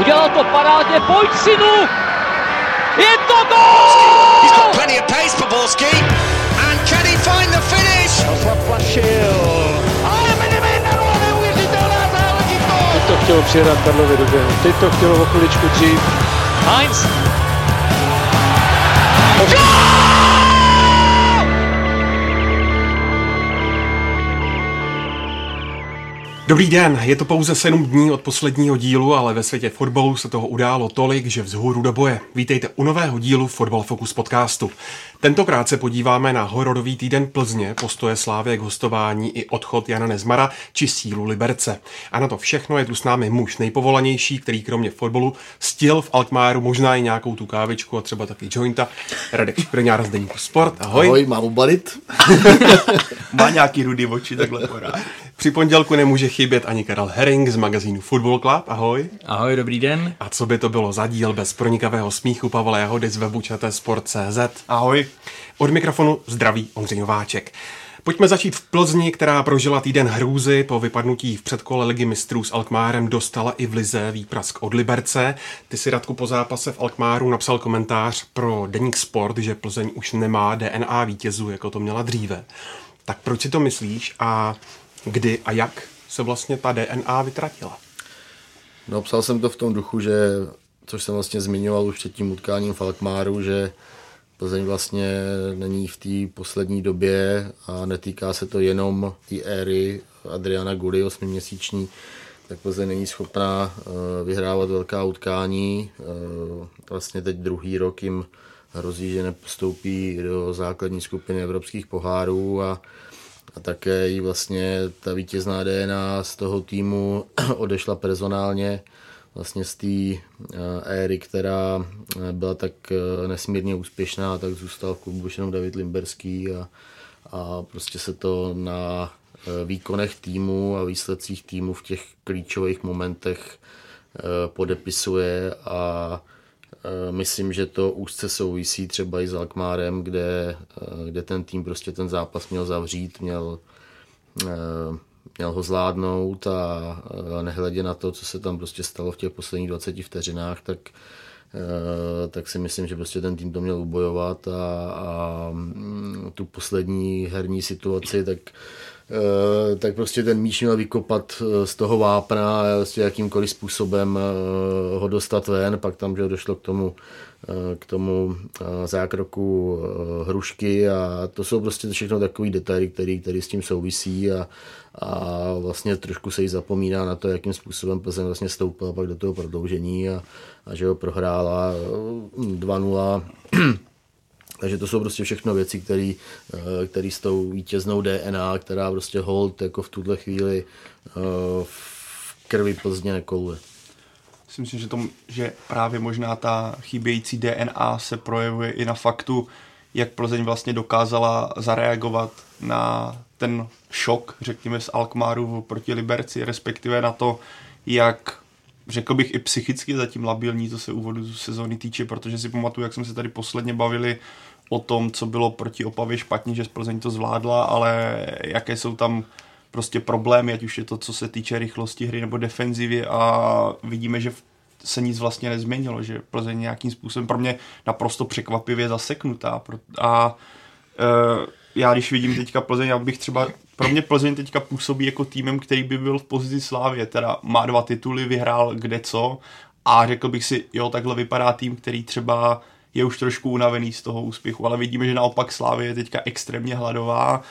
Udělal to parádně, pojď synu! Je to gol! He's got plenty of pace for Borski. And can he find the finish? Zaplašil. Ale neuvěřitelná záležitost! Teď to chtělo přijedat Karlovi do běhu. Teď to chtělo o chviličku dřív. Heinz. Dobrý den, je to pouze 7 dní od posledního dílu, ale ve světě fotbalu se toho událo tolik, že vzhůru do boje. Vítejte u nového dílu Fotbal Focus podcastu. Tentokrát se podíváme na hororový týden Plzně, postoje Slávě k hostování i odchod Jana Nezmara či sílu Liberce. A na to všechno je tu s námi muž nejpovolanější, který kromě fotbalu stil v Alkmáru možná i nějakou tu kávičku a třeba taky jointa. Radek Špriňár z Deníku Sport, ahoj. Ahoj, mám obalit. Má nějaký rudý oči takhle porá. Při pondělku nemůže chybět ani Karel Herring z magazínu Football Club, ahoj. Ahoj, dobrý den. A co by to bylo za díl bez pronikavého smíchu Pavla Jahody z webu Sport.cz. Ahoj. Od mikrofonu zdraví Ondřej Nováček. Pojďme začít v Plzni, která prožila týden hrůzy. Po vypadnutí v předkole ligy mistrů s Alkmárem dostala i v Lize výprask od Liberce. Ty si Radku po zápase v Alkmáru napsal komentář pro Deník Sport, že Plzeň už nemá DNA vítězů, jako to měla dříve. Tak proč si to myslíš a kdy a jak se vlastně ta DNA vytratila? No, psal jsem to v tom duchu, že, což jsem vlastně zmiňoval už před tím utkáním v Alkmáru, že Plzeň vlastně není v té poslední době a netýká se to jenom té éry Adriana Guly, osmiměsíční, tak Plzeň není schopná uh, vyhrávat velká utkání. Uh, vlastně teď druhý rok jim hrozí, že nepostoupí do základní skupiny evropských pohárů a a také i vlastně ta vítězná DNA z toho týmu odešla personálně vlastně z té eh, éry, která eh, byla tak eh, nesmírně úspěšná, tak zůstal v klubu už jenom David Limberský a, a prostě se to na výkonech týmu a výsledcích týmu v těch klíčových momentech podepisuje a myslím, že to úzce souvisí třeba i s Alkmárem, kde, kde ten tým prostě ten zápas měl zavřít, měl měl ho zvládnout a nehledě na to, co se tam prostě stalo v těch posledních 20 vteřinách, tak, e, tak si myslím, že prostě ten tým to měl ubojovat a, a mm, tu poslední herní situaci, tak e, tak prostě ten míč měl vykopat e, z toho vápna a prostě jakýmkoliv způsobem ho dostat ven, pak tam že došlo k tomu k tomu zákroku hrušky a to jsou prostě všechno takové detaily, které s tím souvisí a, a vlastně trošku se jí zapomíná na to, jakým způsobem Plzeň vlastně stoupila pak do toho prodloužení a, a že ho prohrála 2-0. Takže to jsou prostě všechno věci, které s tou vítěznou DNA, která prostě hold jako v tuhle chvíli v krvi Plzně nekoluje si myslím, že, to, že právě možná ta chybějící DNA se projevuje i na faktu, jak Plzeň vlastně dokázala zareagovat na ten šok, řekněme, z Alkmaru proti Liberci, respektive na to, jak řekl bych i psychicky zatím labilní, co se úvodu sezóny týče, protože si pamatuju, jak jsme se tady posledně bavili o tom, co bylo proti Opavě špatně, že Plzeň to zvládla, ale jaké jsou tam prostě problémy, ať už je to, co se týče rychlosti hry nebo defenzivy a vidíme, že se nic vlastně nezměnilo, že Plzeň nějakým způsobem pro mě naprosto překvapivě zaseknutá. A e, já když vidím teďka Plzeň, já bych třeba, pro mě Plzeň teďka působí jako týmem, který by byl v pozici Slávě, teda má dva tituly, vyhrál kde co a řekl bych si, jo, takhle vypadá tým, který třeba je už trošku unavený z toho úspěchu, ale vidíme, že naopak Slávě je teďka extrémně hladová,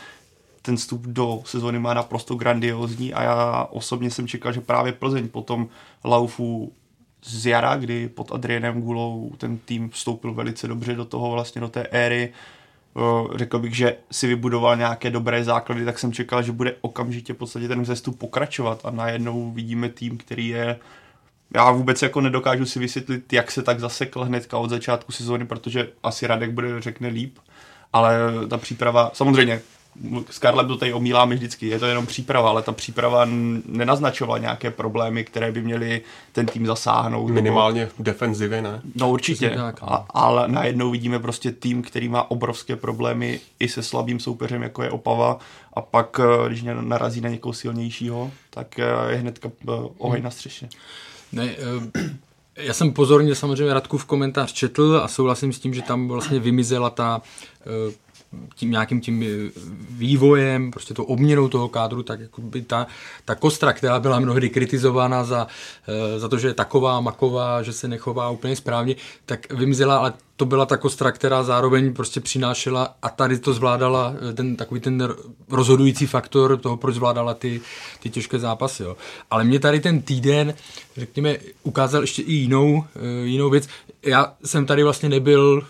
ten vstup do sezóny má naprosto grandiozní a já osobně jsem čekal, že právě Plzeň po tom laufu z jara, kdy pod Adrienem Gulou ten tým vstoupil velice dobře do toho vlastně do té éry, řekl bych, že si vybudoval nějaké dobré základy, tak jsem čekal, že bude okamžitě v podstatě ten vzestup pokračovat a najednou vidíme tým, který je já vůbec jako nedokážu si vysvětlit, jak se tak zasekl hnedka od začátku sezóny, protože asi Radek bude řekne líp, ale ta příprava, samozřejmě s Karlem to tady omíláme vždycky, je to jenom příprava, ale ta příprava nenaznačovala nějaké problémy, které by měly ten tým zasáhnout. Minimálně v defenzivě, ne? No určitě, tak, no. a, ale najednou vidíme prostě tým, který má obrovské problémy i se slabým soupeřem, jako je Opava, a pak, eh, když narazí na někoho silnějšího, tak eh, je hnedka eh, oheň na střeše. Ne, já jsem pozorně samozřejmě Radku v komentář četl a souhlasím s tím, že tam vlastně vymizela ta tím nějakým tím eh, vývojem, prostě to obměnou toho kádru, tak jako by ta, ta kostra, která byla mnohdy kritizována za, eh, za to, že je taková, maková, že se nechová úplně správně, tak vymizela, ale to byla ta kostra, která zároveň prostě přinášela a tady to zvládala eh, ten takový ten rozhodující faktor toho, proč zvládala ty, ty těžké zápasy. Jo. Ale mě tady ten týden, řekněme, ukázal ještě i jinou, jinou věc. Já jsem tady vlastně nebyl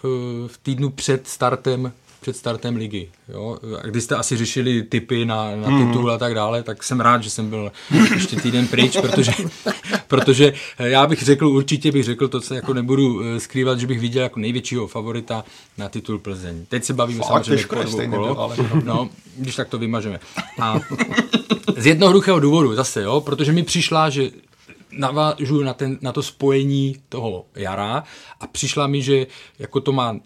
v týdnu před startem před startem ligy. Jo? A když jste asi řešili typy na, na hmm. titul a tak dále, tak jsem rád, že jsem byl ještě týden pryč, protože, protože já bych řekl, určitě bych řekl to, co jako nebudu eh, skrývat, že bych viděl jako největšího favorita na titul Plzeň. Teď se bavíme samozřejmě o kolo, ale... no, když tak to vymažeme. A z jednoduchého důvodu zase, jo, protože mi přišla, že navážu na, ten, na to spojení toho jara a přišla mi, že jako to má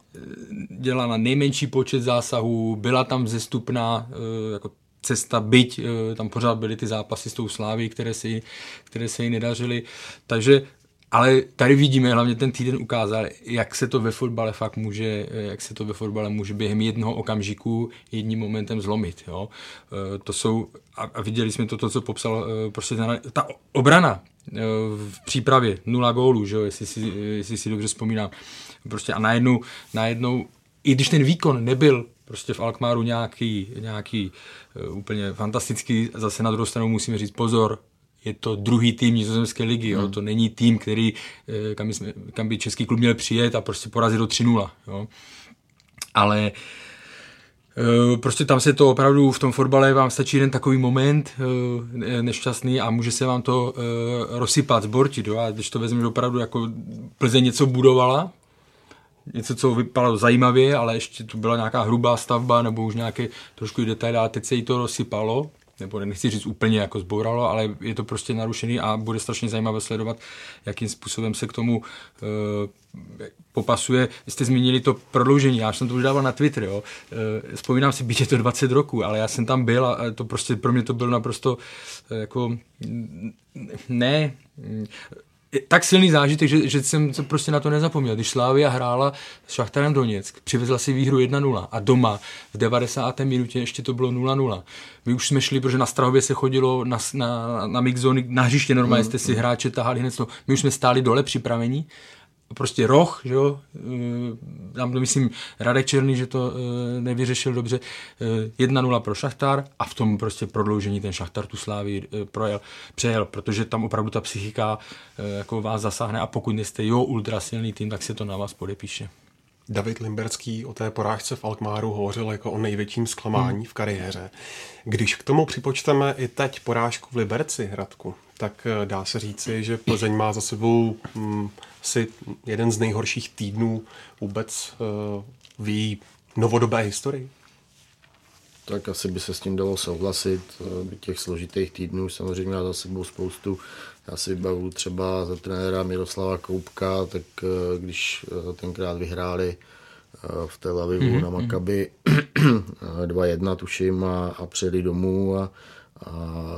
dělá na nejmenší počet zásahů, byla tam zestupná eh, jako cesta, byť eh, tam pořád byly ty zápasy s tou Sláví, které se jí, které se jí nedařily. Takže ale tady vidíme, hlavně ten týden ukázal, jak se to ve fotbale fakt může, eh, jak se to ve fotbale může během jednoho okamžiku jedním momentem zlomit. Jo? To jsou, a viděli jsme to, to co popsal prostě ta, obrana v přípravě, nula gólů, že jo, jestli, si, jestli si dobře vzpomínám. Prostě a najednou, najednou, i když ten výkon nebyl prostě v Alkmaru nějaký, nějaký úplně fantastický, zase na druhou stranu musíme říct pozor, je to druhý tým nizozemské ligy, hmm. jo? to není tým, který, uh, kam, by jsme, kam by český klub měl přijet a prostě porazit do 3-0. Jo? Ale Eh, prostě tam se to opravdu v tom fotbale vám stačí jeden takový moment eh, nešťastný a může se vám to eh, rozsypat, zbortit. Jo? A když to vezmeme opravdu jako Plzeň něco budovala, něco, co vypadalo zajímavě, ale ještě tu byla nějaká hrubá stavba nebo už nějaké trošku detaily a teď se jí to rozsypalo nebo nechci říct úplně jako zbouralo, ale je to prostě narušený a bude strašně zajímavé sledovat, jakým způsobem se k tomu e, popasuje. Jste zmínili to prodloužení, já jsem to už dával na Twitter, jo. E, vzpomínám si, byť je to 20 roku, ale já jsem tam byl a to prostě pro mě to byl naprosto e, jako ne tak silný zážitek, že, že jsem se prostě na to nezapomněl. Když Slávia hrála s Šachtarem Doněck, přivezla si výhru 1-0 a doma v 90. minutě ještě to bylo 0-0. My už jsme šli, protože na Strahově se chodilo na, na, na mixzóny, na hřiště normálně jste si mm. hráče tahali hned. My už jsme stáli dole připravení prostě roh, že jo, eh, tam to myslím Radek Černý, že to eh, nevyřešil dobře, 1-0 eh, pro Šachtar a v tom prostě prodloužení ten Šachtar tu Slávy projel, přejel, protože tam opravdu ta psychika jako vás zasáhne a pokud nejste jo ultra silný tým, tak se to na vás podepíše. David Limberský o té porážce v Alkmáru hovořil jako o největším zklamání hmm. v kariéře. Když k tomu připočteme i teď porážku v Liberci, Hradku, tak dá se říci, že Plzeň má za sebou hm, asi jeden z nejhorších týdnů vůbec uh, v její novodobé historii? Tak asi by se s tím dalo souhlasit. Eh, těch složitých týdnů samozřejmě má za sebou spoustu. Já si vybavu třeba za trenéra Miroslava Koupka, tak eh, když tenkrát vyhráli v Tel Avivu mm-hmm. na Makabi 2-1 tuším a, a přijeli domů a, a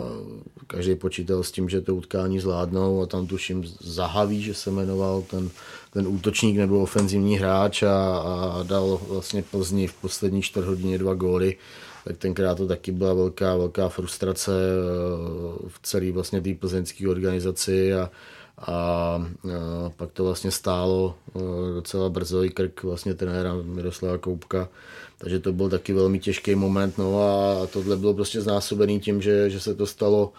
každý počítal s tím, že to utkání zvládnou a tam tuším Zahaví, že se jmenoval ten, ten útočník nebo ofenzivní hráč a, a dal vlastně Plzni v poslední čtvrt hodině dva góly. Tak tenkrát to taky byla velká, velká frustrace eh, v celé vlastně té plzeňské organizaci a, a, pak to vlastně stálo eh, docela brzo i krk vlastně trenéra Miroslava Koupka, takže to byl taky velmi těžký moment, no a tohle bylo prostě znásobený tím, že, že se to stalo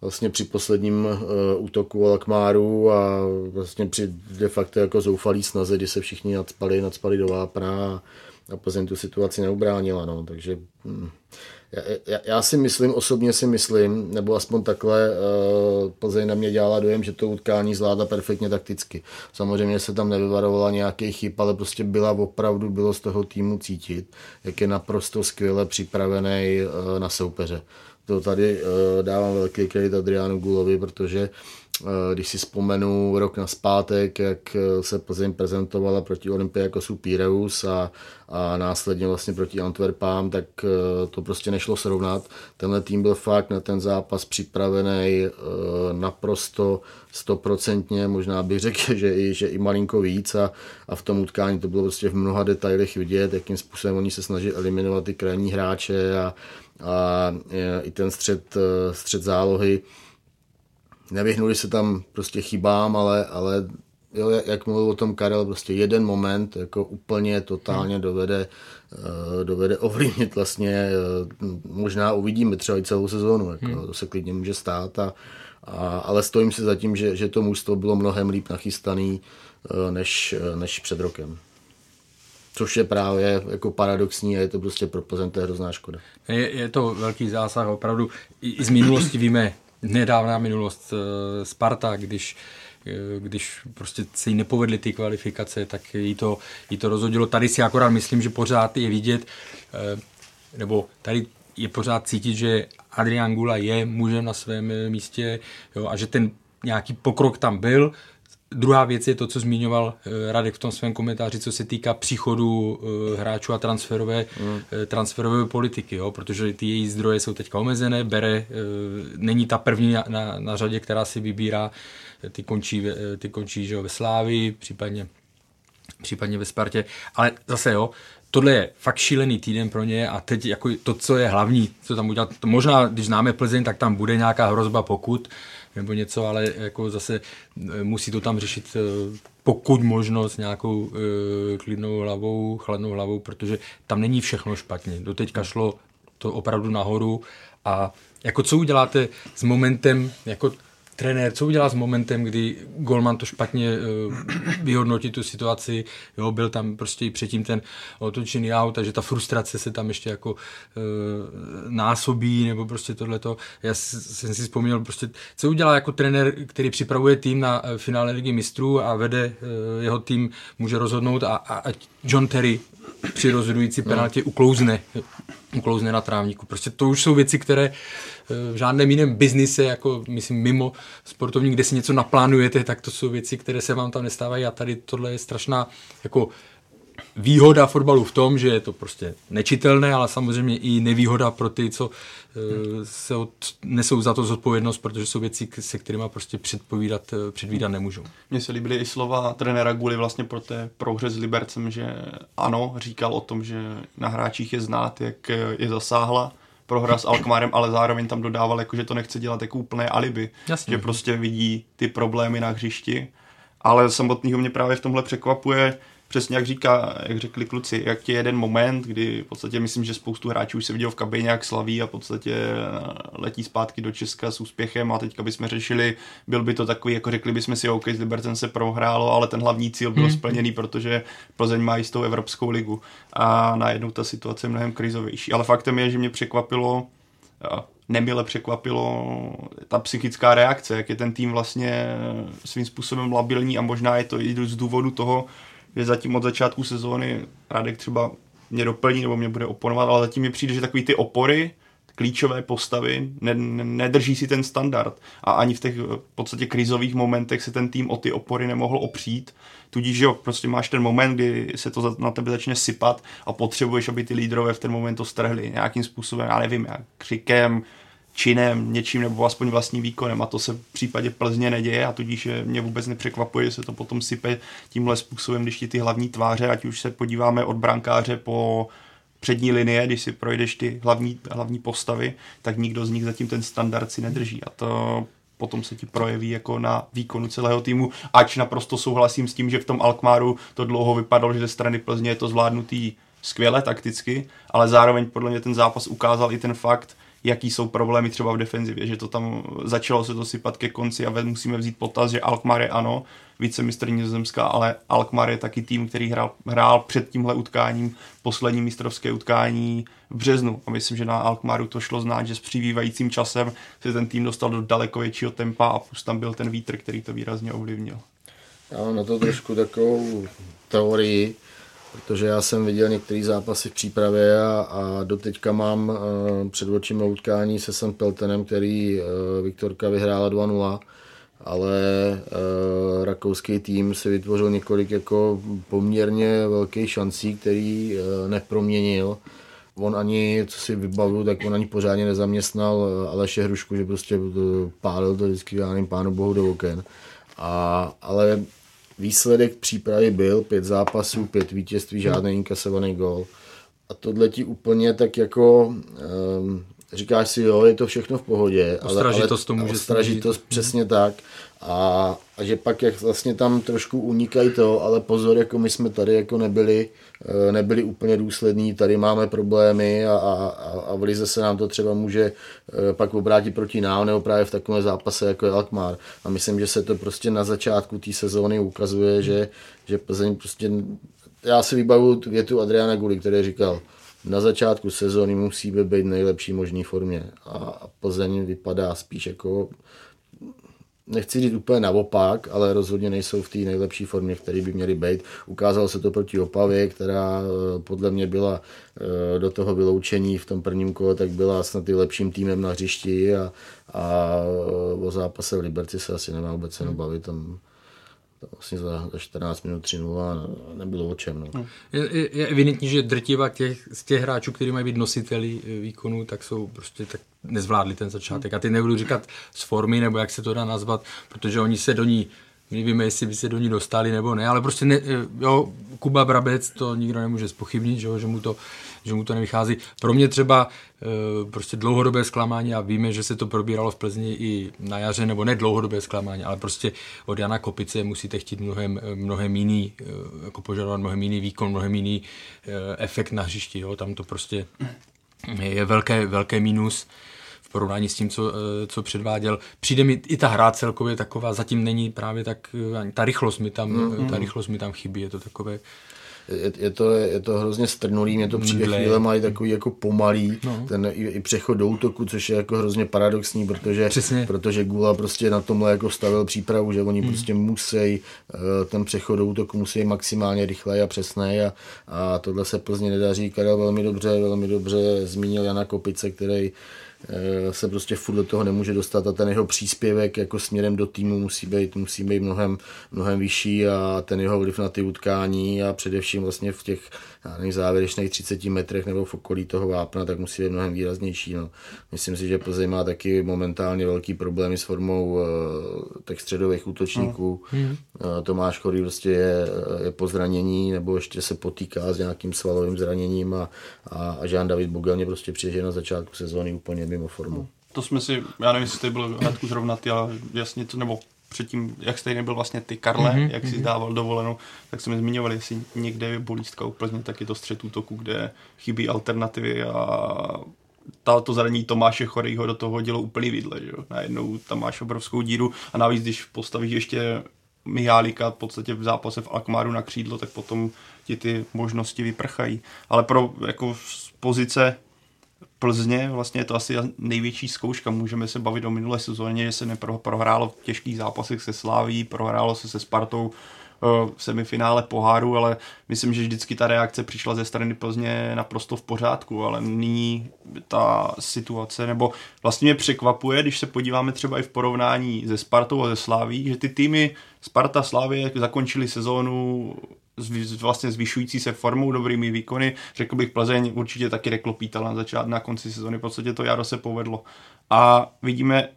vlastně při posledním uh, útoku Alkmáru a vlastně při de facto jako zoufalý snaze, kdy se všichni nadspali, nadspali do vápna a, a Plzeň tu situaci neubránila, no, takže hm, já, já, si myslím, osobně si myslím, nebo aspoň takhle uh, Plzeň na mě dělala dojem, že to utkání zvládla perfektně takticky. Samozřejmě se tam nevyvarovala nějaký chyb, ale prostě byla opravdu, bylo z toho týmu cítit, jak je naprosto skvěle připravený uh, na soupeře. To tady uh, dávám velký kredit Adriánu Gulovi, protože Eh, když si vzpomenu rok na zpátek, jak eh, se Plzeň prezentovala proti Olympiakosu Pireus a, a následně vlastně proti Antwerpám, tak eh, to prostě nešlo srovnat. Tenhle tým byl fakt na ten zápas připravený naprosto stoprocentně, možná bych řekl, že i, že i malinko víc a, a v tom utkání to bylo prostě v mnoha detailech vidět, jakým způsobem oni se snaží eliminovat ty krajní hráče a, a i ten střed, střed zálohy nevyhnuli se tam prostě chybám, ale, ale jo, jak mluvil o tom Karel, prostě jeden moment jako úplně totálně dovede, eh, dovede ovlivnit vlastně, eh, možná uvidíme třeba i celou sezónu, jako, hmm. to se klidně může stát, a, a, ale stojím si za tím, že, že to mužstvo bylo mnohem líp nachystaný eh, než, než před rokem. Což je právě jako paradoxní a je to prostě pro Plzeň to je hrozná škoda. Je, je to velký zásah, opravdu i, i z minulosti víme, nedávná minulost eh, Sparta, když eh, když prostě se jí nepovedly ty kvalifikace, tak jí to, jí to rozhodilo. Tady si akorát myslím, že pořád je vidět, eh, nebo tady je pořád cítit, že Adrian Gula je mužem na svém místě jo, a že ten nějaký pokrok tam byl, Druhá věc je to, co zmiňoval eh, Radek v tom svém komentáři, co se týká příchodu eh, hráčů a transferové, mm. transferové politiky, jo? protože ty její zdroje jsou teďka omezené, bere, není ta první na, na, na řadě, která si vybírá, ty končí, ty končí že jo, ve Slávii, případně, případně ve Spartě, ale zase jo, tohle je fakt šílený týden pro ně a teď jako to, co je hlavní, co tam udělat, to možná, když známe Plzeň, tak tam bude nějaká hrozba pokud, nebo něco, ale jako zase e, musí to tam řešit e, pokud možno s nějakou e, klidnou hlavou, chladnou hlavou, protože tam není všechno špatně. Doteďka šlo to opravdu nahoru a jako co uděláte s momentem, jako trenér, co udělá s momentem, kdy Golman to špatně uh, vyhodnotí tu situaci, jo, byl tam prostě i předtím ten otočený aut, takže ta frustrace se tam ještě jako uh, násobí, nebo prostě tohleto. Já jsem si vzpomněl prostě, co udělá jako trenér, který připravuje tým na uh, finále ligy mistrů a vede jeho tým, může rozhodnout a, a, a John Terry při rozhodující penaltě uklouzne, uklouzne na trávníku. Prostě to už jsou věci, které v žádném jiném biznise, jako myslím mimo sportovní, kde si něco naplánujete, tak to jsou věci, které se vám tam nestávají a tady tohle je strašná jako výhoda fotbalu v tom, že je to prostě nečitelné, ale samozřejmě i nevýhoda pro ty, co eh, se od, nesou za to zodpovědnost, protože jsou věci, se kterými prostě předpovídat, eh, předvídat nemůžou. Mně se líbily i slova trenéra Guli vlastně pro té prohře s Libercem, že ano, říkal o tom, že na hráčích je znát, jak je zasáhla, prohra s Alkmaarem, ale zároveň tam dodával, jako, že to nechce dělat jako úplné alibi. Jasně. Že prostě vidí ty problémy na hřišti. Ale samotného mě právě v tomhle překvapuje, přesně jak říká, jak řekli kluci, jak je jeden moment, kdy v podstatě myslím, že spoustu hráčů už se viděl v kabině, jak slaví a v podstatě eh, letí zpátky do Česka s úspěchem a teďka bychom řešili, byl by to takový, jako řekli bychom si, OK, s Libercem se prohrálo, ale ten hlavní cíl byl hmm. splněný, protože Plzeň má jistou Evropskou ligu a najednou ta situace je mnohem krizovější. Ale faktem je, že mě překvapilo, nemile překvapilo ta psychická reakce, jak je ten tým vlastně svým způsobem labilní a možná je to i z důvodu toho, že zatím od začátku sezóny Radek třeba mě doplní nebo mě bude oponovat, ale zatím mi přijde, že takový ty opory, klíčové postavy ne, ne, nedrží si ten standard a ani v těch v podstatě krizových momentech se ten tým o ty opory nemohl opřít. Tudíž, jo, prostě máš ten moment, kdy se to na tebe začne sypat a potřebuješ, aby ty lídrové v ten moment to strhli nějakým způsobem, já nevím, jak křikem, činem, něčím nebo aspoň vlastním výkonem. A to se v případě Plzně neděje a tudíž mě vůbec nepřekvapuje, že se to potom sype tímhle způsobem, když ti ty hlavní tváře, ať už se podíváme od brankáře po přední linie, když si projdeš ty hlavní, hlavní postavy, tak nikdo z nich zatím ten standard si nedrží. A to potom se ti projeví jako na výkonu celého týmu, ač naprosto souhlasím s tím, že v tom Alkmaru to dlouho vypadalo, že ze strany Plzně je to zvládnutý skvěle takticky, ale zároveň podle mě ten zápas ukázal i ten fakt, jaký jsou problémy třeba v defenzivě, že to tam začalo se to sypat ke konci a musíme vzít potaz, že Alkmaar je ano, vicemistr Nizozemská, ale Alkmaar je taky tým, který hrál, hrál před tímhle utkáním poslední mistrovské utkání v březnu. A myslím, že na Alkmaru to šlo znát, že s přibývajícím časem se ten tým dostal do daleko většího tempa a plus tam byl ten vítr, který to výrazně ovlivnil. Já mám na to trošku takovou teorii, protože já jsem viděl některé zápasy v přípravě a, a doteďka mám uh, před očima utkání se Sam Peltenem, který uh, Viktorka vyhrála 2-0 ale uh, rakouský tým si vytvořil několik jako poměrně velkých šancí, který uh, neproměnil. On ani, co si vybavu, tak on ani pořádně nezaměstnal Aleše Hrušku, že prostě pálil to vždycky, já nevím, pánu bohu do oken. A, ale výsledek přípravy byl pět zápasů, pět vítězství, žádný inkasovaný gol. A tohle ti úplně tak jako um, říkáš si, jo, je to všechno v pohodě. Ostražitost ale, ale, to může Ostražitost, přesně tak. A, a že pak jak vlastně tam trošku unikají to, ale pozor, jako my jsme tady jako nebyli, eh, nebyli úplně důslední, tady máme problémy a, a, a v Lize se nám to třeba může eh, pak obrátit proti nám, nebo právě v takovém zápase jako je Alkmaar. A myslím, že se to prostě na začátku té sezóny ukazuje, že, že Plzeň prostě, já si vybavu větu Adriana Guli, který říkal, na začátku sezóny musíme být v nejlepší možné formě a Plzeň vypadá spíš jako nechci říct úplně naopak, ale rozhodně nejsou v té nejlepší formě, které by měly být. Ukázalo se to proti Opavě, která eh, podle mě byla eh, do toho vyloučení v tom prvním kole, tak byla snad i lepším týmem na hřišti a, a eh, o zápase v Liberci se asi nemá vůbec jenom bavit. Tam vlastně za, za 14 minut 3-0 a nebylo o čem. No. no. Je, je, je evidentní, že drtivá těch, z těch hráčů, kteří mají být nositeli eh, výkonu, tak jsou prostě tak nezvládli ten začátek. A ty nebudu říkat z formy, nebo jak se to dá nazvat, protože oni se do ní my víme, jestli by se do ní dostali nebo ne, ale prostě ne, eh, jo, Kuba Brabec to nikdo nemůže spochybnit, že, že mu to že mu to nevychází. Pro mě třeba e, prostě dlouhodobé zklamání a víme, že se to probíralo v Plzni i na jaře, nebo ne dlouhodobé zklamání, ale prostě od Jana Kopice musíte chtít mnohem, mnohem jiný, e, jako požadovat mnohem jiný výkon, mnohem jiný e, efekt na hřišti. Jo? Tam to prostě je velké, velké mínus v porovnání s tím, co, co předváděl. Přijde mi i ta hra celkově taková, zatím není právě tak, ta rychlost mi tam, mm-hmm. ta rychlost mi tam chybí, je to takové je, je, to, je to hrozně strnulý, mě to přijde chvíle mají takový jako pomalý, no. ten i, i přechod do útoku, což je jako hrozně paradoxní, protože, protože Gula prostě na tomhle jako stavil přípravu, že oni hmm. prostě musí eh, ten přechod do útoku musí maximálně rychle a přesné a, a tohle se Plzně nedaří. Karel velmi dobře, velmi dobře zmínil Jana Kopice, který se prostě furt do toho nemůže dostat a ten jeho příspěvek jako směrem do týmu musí být, musí být mnohem, mnohem vyšší a ten jeho vliv na ty utkání a především vlastně v těch nevím, závěrečných 30 metrech nebo v okolí toho vápna, tak musí být mnohem výraznější. No. Myslím si, že Plzeň má taky momentálně velký problémy s formou uh, těch středových útočníků. Mm. Uh, Tomáš Chorý prostě je, je po zranění nebo ještě se potýká s nějakým svalovým zraněním a, a, a Jean David Bugel prostě přiježe na začátku sezóny úplně mimo formu. To jsme si, já nevím, jestli to byl hnedku zrovna ty, ale jasně to, nebo předtím, jak stejně byl vlastně ty Karle, mm-hmm, jak si mm-hmm. dával dovolenou, tak jsme zmiňovali, jestli někde je bolístka úplně, tak je to střed útoku, kde chybí alternativy a to zranění Tomáše Chorejho do toho hodilo úplný vidle, že jo? Najednou tam máš obrovskou díru a navíc, když postavíš ještě Mihálika v podstatě v zápase v Alkmaru na křídlo, tak potom ti ty možnosti vyprchají. Ale pro jako pozice Plzně vlastně je to asi největší zkouška. Můžeme se bavit o minulé sezóně, že se neprohrálo v těžkých zápasech se Sláví, prohrálo se se Spartou eh, v semifinále poháru, ale myslím, že vždycky ta reakce přišla ze strany Plzně naprosto v pořádku, ale nyní ta situace, nebo vlastně mě překvapuje, když se podíváme třeba i v porovnání ze Spartou a ze Sláví, že ty týmy Sparta Slávě zakončili sezónu vlastně zvyšující se formou, dobrými výkony. Řekl bych, Plzeň určitě taky reklopítal na začátku, na konci sezóny, v podstatě to jaro se povedlo. A vidíme,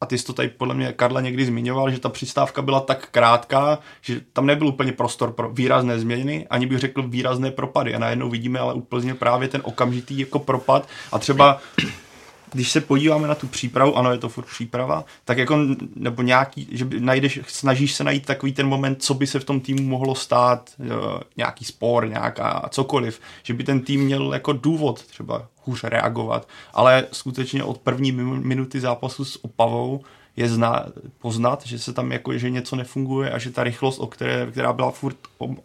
a ty jsi to tady podle mě Karla někdy zmiňoval, že ta přistávka byla tak krátká, že tam nebyl úplně prostor pro výrazné změny, ani bych řekl výrazné propady. A najednou vidíme ale úplně právě ten okamžitý jako propad. A třeba když se podíváme na tu přípravu, ano, je to furt příprava, tak jako, nebo nějaký, že najdeš, snažíš se najít takový ten moment, co by se v tom týmu mohlo stát, nějaký spor, nějaká cokoliv, že by ten tým měl jako důvod třeba hůř reagovat, ale skutečně od první minuty zápasu s Opavou je zna, poznat, že se tam jako, že něco nefunguje a že ta rychlost, o které, která byla furt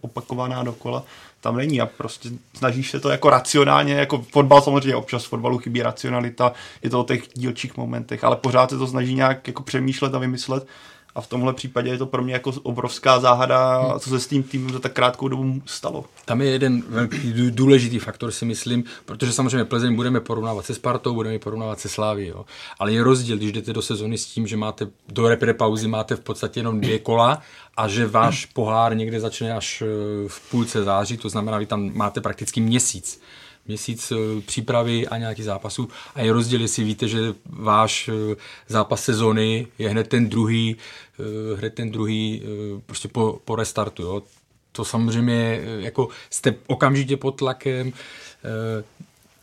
opakovaná dokola, tam není a prostě snažíš se to jako racionálně, jako fotbal samozřejmě občas fotbalu chybí racionalita, je to o těch dílčích momentech, ale pořád se to snaží nějak jako přemýšlet a vymyslet A v tomhle případě je to pro mě jako obrovská záhada, co se s tím týmem za tak krátkou dobu stalo. Tam je jeden velký důležitý faktor, si myslím, protože samozřejmě Plzeň budeme porovnávat se Spartou, budeme porovnávat se Sláví, jo. ale je rozdíl, když jdete do sezony s tím, že máte do repre pauzy máte v podstatě jenom dvě kola a že váš pohár někde začne až eh, v půlce září, to znamená, vy tam máte prakticky měsíc měsíc eh, přípravy a nějaký zápasů. A je rozdíl, jestli víte, že váš eh, zápas sezony je hned ten druhý, eh, hned ten druhý prostě po, po restartu. Jo. To samozřejmě jako jste okamžitě pod tlakem,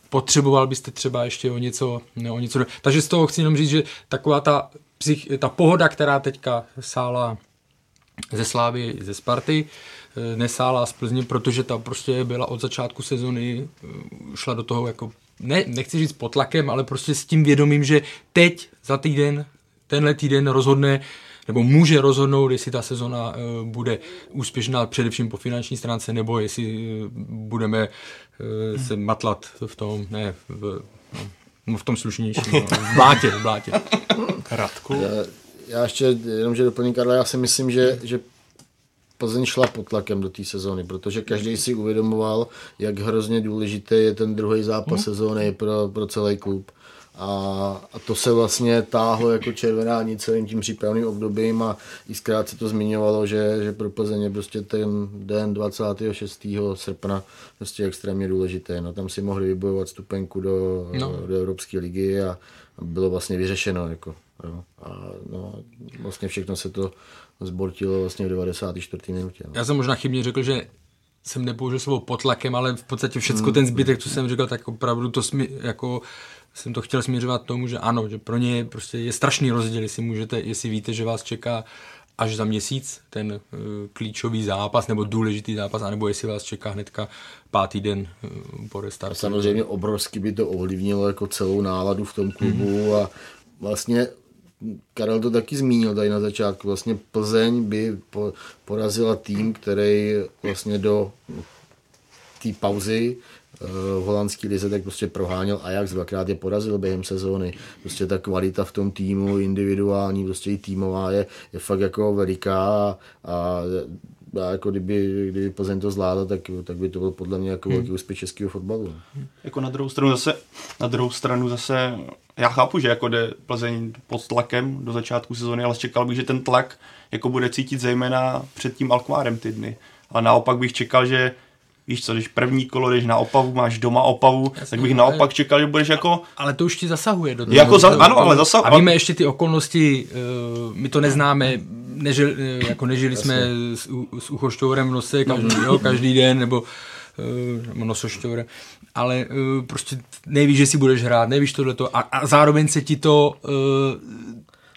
potřeboval byste třeba ještě o něco, o něco. Takže z toho chci jenom říct, že taková ta, psych, ta pohoda, která teďka sála ze Slávy, ze Sparty, nesála z Plzně, protože ta prostě byla od začátku sezony, eh, šla do toho jako, ne, nechci říct pod tlakem, ale prostě s tím vědomím, že teď za týden, tenhle týden rozhodne, nebo může rozhodnout, jestli ta sezona eh, bude úspěšná především po finanční stránce, nebo jestli budeme se matlat v tom, ne, v, no, v tom slušnějším, no, v blátě, v blátě. Radku? Já, já ještě jenom, že doplním Karla, já si myslím, že, že Plzeň šla pod tlakem do té sezóny, protože každý si uvědomoval, jak hrozně důležitý je ten druhý zápas hmm. sezóny pro, pro celý klub. A, a to se vlastně táhlo jako červená nic celým tím přípravným obdobím a i zkrát se to zmiňovalo, že, že pro Plzeň je prostě ten den 26. srpna prostě extrémně důležitý. No, tam si mohli vybojovat stupenku do, no. do Evropské ligy a, a bylo vlastně vyřešeno. Jako, jo. A no, vlastně všechno se to zbortilo vlastně v 94. minutě. No. Já jsem možná chybně řekl, že jsem nepoužil slovo potlakem, ale v podstatě všechno mm. ten zbytek, co jsem říkal, tak opravdu to smi, jako jsem to chtěl směřovat tomu, že ano, že pro ně prostě je strašný rozdíl, jestli můžete, jestli víte, že vás čeká až za měsíc ten uh, klíčový zápas nebo důležitý zápas, anebo jestli vás čeká hnedka pátý den uh, po restartu. Samozřejmě obrovsky by to ovlivnilo jako celou náladu v tom klubu mm. a vlastně Karel to taky zmínil tady na začátku. Vlastně Plzeň by po, porazila tým, který vlastně do té pauzy eh, v holandské lize tak prostě proháněl Ajax, dvakrát je porazil během sezóny. Prostě ta kvalita v tom týmu, individuální, prostě i týmová je, je fakt jako veliká a, a a jako kdyby, kdyby Plzeň to zvládla, tak, tak by to byl podle mě jako hmm. velký úspěch českého fotbalu. Jako na druhou stranu zase, na druhou stranu zase, já chápu, že jako jde Plzeň pod tlakem do začátku sezóny, ale čekal bych, že ten tlak jako bude cítit zejména před tím Alkmárem ty dny. Ale naopak bych čekal, že víš co, když první kolo jdeš na Opavu, máš doma Opavu, Jasně, tak bych naopak čekal, že budeš jako... Ale to už ti zasahuje do toho. Jako za, ano, ale zasahuje. A víme ještě ty okolnosti, uh, my to neznáme, nežil, eh, jako nežili Jasně. jsme s, s uchošťourem v nose každý, jo, každý den, nebo uh, nosošťourem, ale uh, prostě nevíš, že si budeš hrát, nevíš tohleto a, a zároveň se ti to uh,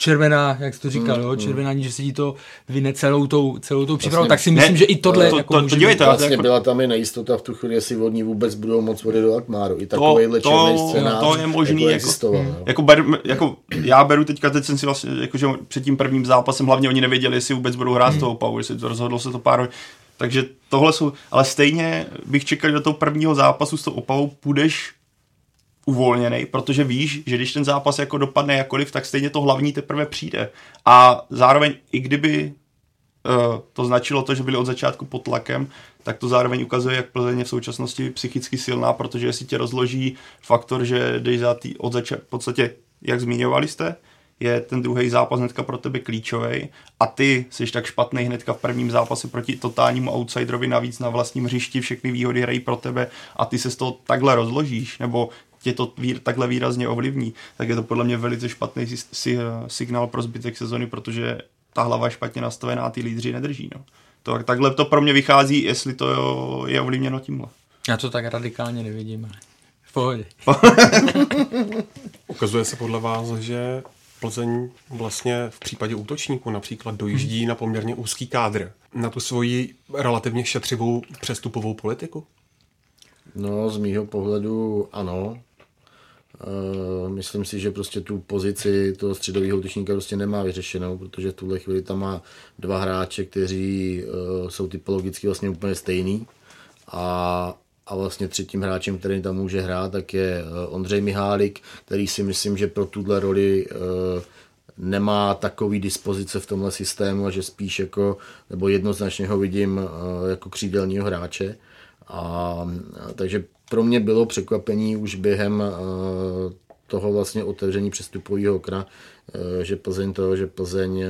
červená, jak jsi to říkal, mm, jo, červená, mm. že si to vyne celou tou, celou tou přípravou, vlastně, tak si myslím, ne, že i tohle to, jako to, to, dívejte, vlastně jako... byla tam i nejistota v tu chvíli, jestli vodní vůbec budou moc vody do Akmáru. I takovýhle to, černý scénář to je možný, jako. Jako, jako, ber, jako, já beru teďka, teď jsem si vlastně, jako, že před tím prvním zápasem hlavně oni nevěděli, jestli vůbec budou hrát mm. toho Pavu, jestli to rozhodlo se to pár takže tohle jsou, ale stejně bych čekal, že do toho prvního zápasu s tou Opavou půjdeš uvolněný, protože víš, že když ten zápas jako dopadne jakoliv, tak stejně to hlavní teprve přijde. A zároveň, i kdyby uh, to značilo to, že byli od začátku pod tlakem, tak to zároveň ukazuje, jak Plzeň je v současnosti psychicky silná, protože jestli tě rozloží faktor, že jdeš za tý, od začátku, v podstatě, jak zmiňovali jste, je ten druhý zápas hnedka pro tebe klíčový a ty jsi tak špatný hnedka v prvním zápase proti totálnímu outsiderovi navíc na vlastním hřišti, všechny výhody hrají pro tebe a ty se z toho takhle rozložíš, nebo tě to vír, takhle výrazně ovlivní, tak je to podle mě velice špatný si, si, signál pro zbytek sezony, protože ta hlava je špatně nastavená a ty lídři nedrží. No. To, takhle to pro mě vychází, jestli to je ovlivněno tímhle. Já to tak radikálně nevidím, ale v pohodě. Ukazuje se podle vás, že Plzeň vlastně v případě útočníků například dojíždí hmm. na poměrně úzký kádr na tu svoji relativně šetřivou přestupovou politiku? No, z mýho pohledu ano. Uh, myslím si, že prostě tu pozici toho středového útočníka prostě nemá vyřešenou, protože v tuhle chvíli tam má dva hráče, kteří uh, jsou typologicky vlastně úplně stejný a, a vlastně třetím hráčem, který tam může hrát, tak je uh, Ondřej Mihálik, který si myslím, že pro tuhle roli nemá takový dispozice v tomhle systému a že spíš jako, nebo jednoznačně ho vidím eh, jako křídelního hráče. A, takže pro mě bylo překvapení už během eh, toho vlastně otevření přestupového okna, eh, že Plzeň to, že Plzeň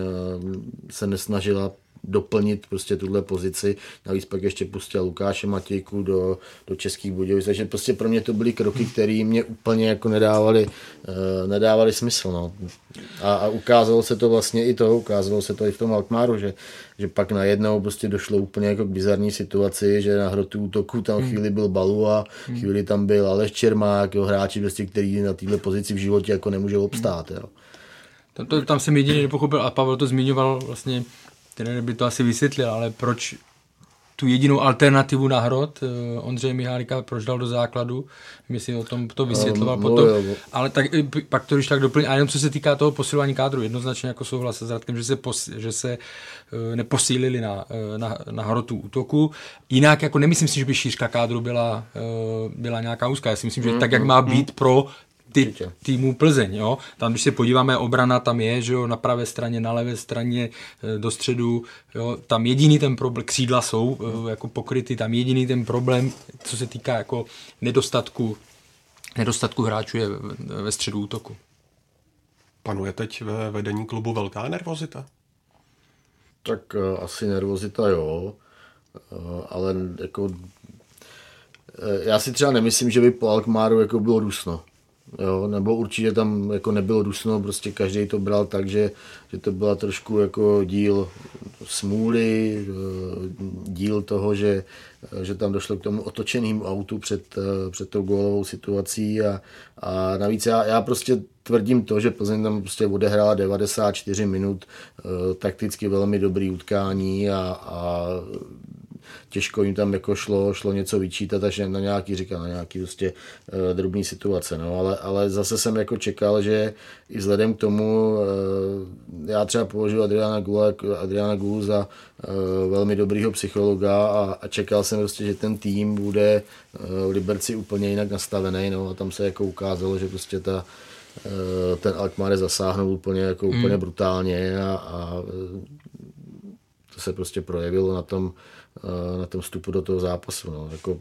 se nesnažila doplnit prostě tuhle pozici. Navíc pak ještě pustil Lukáše Matějku do, do Českých Budějovic, takže prostě pro mě to byly kroky, které mě úplně jako nedávali, uh, nedávali smysl. No. A, a, ukázalo se to vlastně i to, ukázalo se to i v tom Alkmaru, že, že pak najednou prostě došlo úplně jako k bizarní situaci, že na hrotu útoku tam hmm. chvíli byl Balu a hmm. chvíli tam byl Aleš Čermák, jo, hráči, prostě, který na této pozici v životě jako nemůžou obstát. Jo. Tam, to, tam jsem jediný nepochopil a Pavel to zmiňoval vlastně trenér by to asi vysvětlil, ale proč tu jedinou alternativu na hrot eh, Ondřeje Mihálika proč dal do základu, my si o tom to vysvětloval um, potom, no, ale tak, eh, pak to když tak doplň, a jenom co se týká toho posilování kádru, jednoznačně jako souhlas s Radkem, že se, pos, že se neposílili na, na, na hrotu útoku, jinak jako nemyslím si, že by šířka kádru byla, byla nějaká úzká, já si myslím, že mm, tak, jak má být pro ty, týmu Plzeň. Jo? Tam, když se podíváme, obrana tam je, že jo, na pravé straně, na levé straně, eh, do středu, jo? tam jediný ten problém, křídla jsou eh, jako pokryty, tam jediný ten problém, co se týká jako nedostatku, nedostatku hráčů je ve středu útoku. Panuje teď ve vedení klubu velká nervozita? Tak uh, asi nervozita jo, ale jako já si třeba nemyslím, že by po Alkmaru jako bylo dusno. Jo, nebo určitě tam jako nebylo dusno, prostě každý to bral tak, že, že to byla trošku jako díl smůly, eh, díl toho, že, že tam došlo k tomu otočenému autu před, eh, před tou gólovou situací a, a navíc já, já prostě tvrdím to, že Plzeň tam prostě odehrála 94 minut eh, takticky velmi dobrý utkání a, a těžko jim tam jako šlo, šlo něco vyčítat, až na nějaký, říkal, na nějaký prostě uh, drobný situace, no, ale, ale zase jsem jako čekal, že i vzhledem k tomu, uh, já třeba považuji Adriana Gula, Adriana Gula za uh, velmi dobrýho psychologa a, a, čekal jsem prostě, že ten tým bude v Liberci úplně jinak nastavený, no, a tam se jako ukázalo, že prostě ta ten Alkmaar zasáhnul úplně, jako úplně hmm. brutálně a, a to se prostě projevilo na tom, Eh, na tom vstupu do toho zápasu. No. Jako,